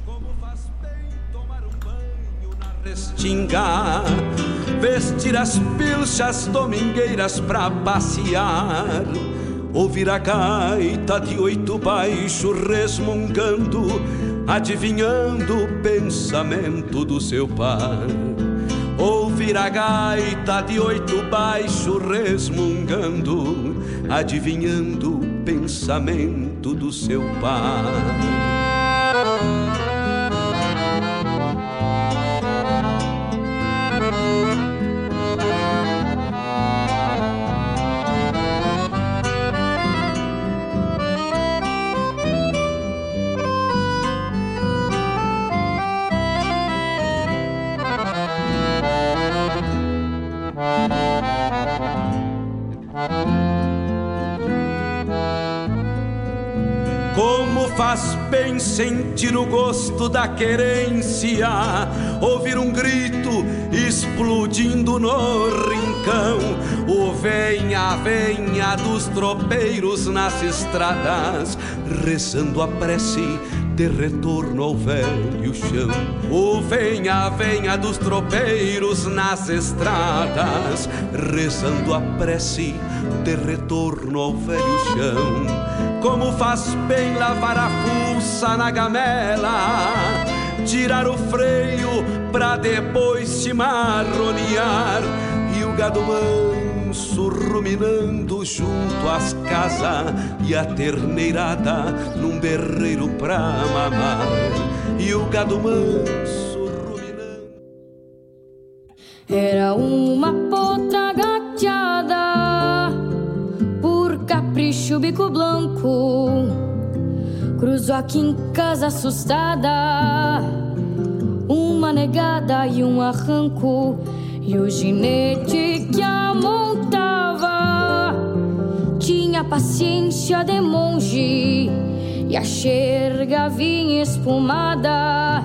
Vestir as pilchas domingueiras passear, ouvir a gaita de oito baixo resmungando adivinhando o pensamento do seu pai. Ouvir a gaita de oito baixo resmungando, adivinhando o pensamento do seu pai. Bem sentir o gosto da querência, ouvir um grito explodindo no rincão, o venha, venha dos tropeiros nas estradas, rezando a prece de retorno ao velho chão. O venha, venha dos tropeiros nas estradas, rezando a prece de retorno ao velho chão. Como faz bem lavar a fuça na gamela, tirar o freio pra depois se marronear e o gado manso ruminando junto às casas e a terneirada num berreiro pra mamar. E o gado manso ruminando. Era uma potra gateada por capricho bico blanco. Cruzou aqui em casa assustada uma negada e um arranco. E o ginete que a paciência de monge e a xerga vinha espumada,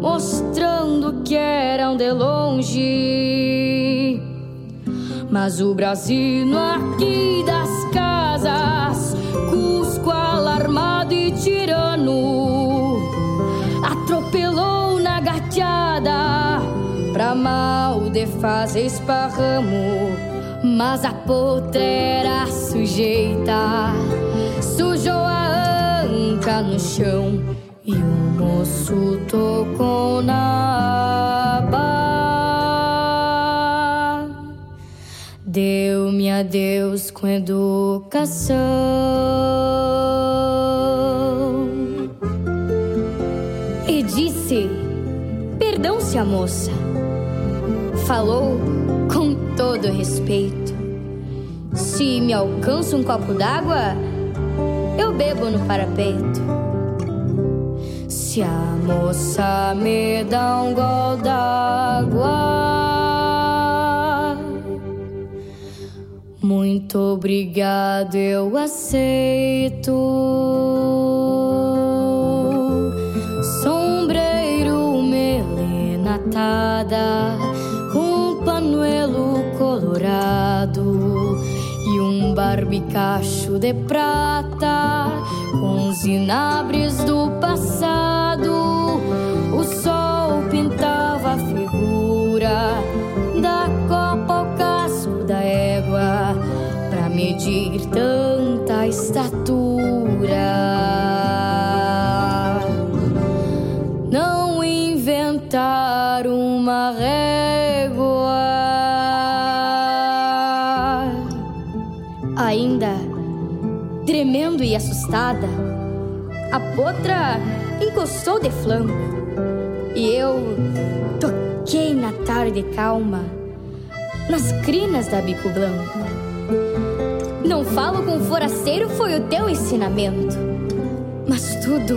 mostrando que eram de longe. Mas o Brasil aqui das casas, Cusco alarmado e tirano, atropelou na gateada pra mal de fazer esparramo. Mas a potra era sujeita, sujou a anca no chão e o moço tocou na aba. Deu-me adeus com educação. E disse: Perdão se a moça. Falou com todo respeito. Se me alcança um copo d'água, eu bebo no parapeito. Se a moça me dá um gol d'água, muito obrigado, eu aceito. Sombreiro melenatada com um panuelo colorado e um barbeiro e cacho de prata, com os inabres do passado, o sol pintava a figura da copa ao casco da égua, pra medir tanta estatura. tremendo e assustada. A potra encostou de flanco e eu toquei na tarde calma, nas crinas da bico branco. Não falo com forasteiro foi o teu ensinamento, mas tudo,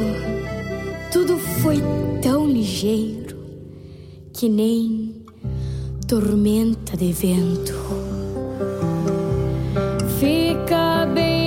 tudo foi tão ligeiro que nem tormenta de vento. Fica bem.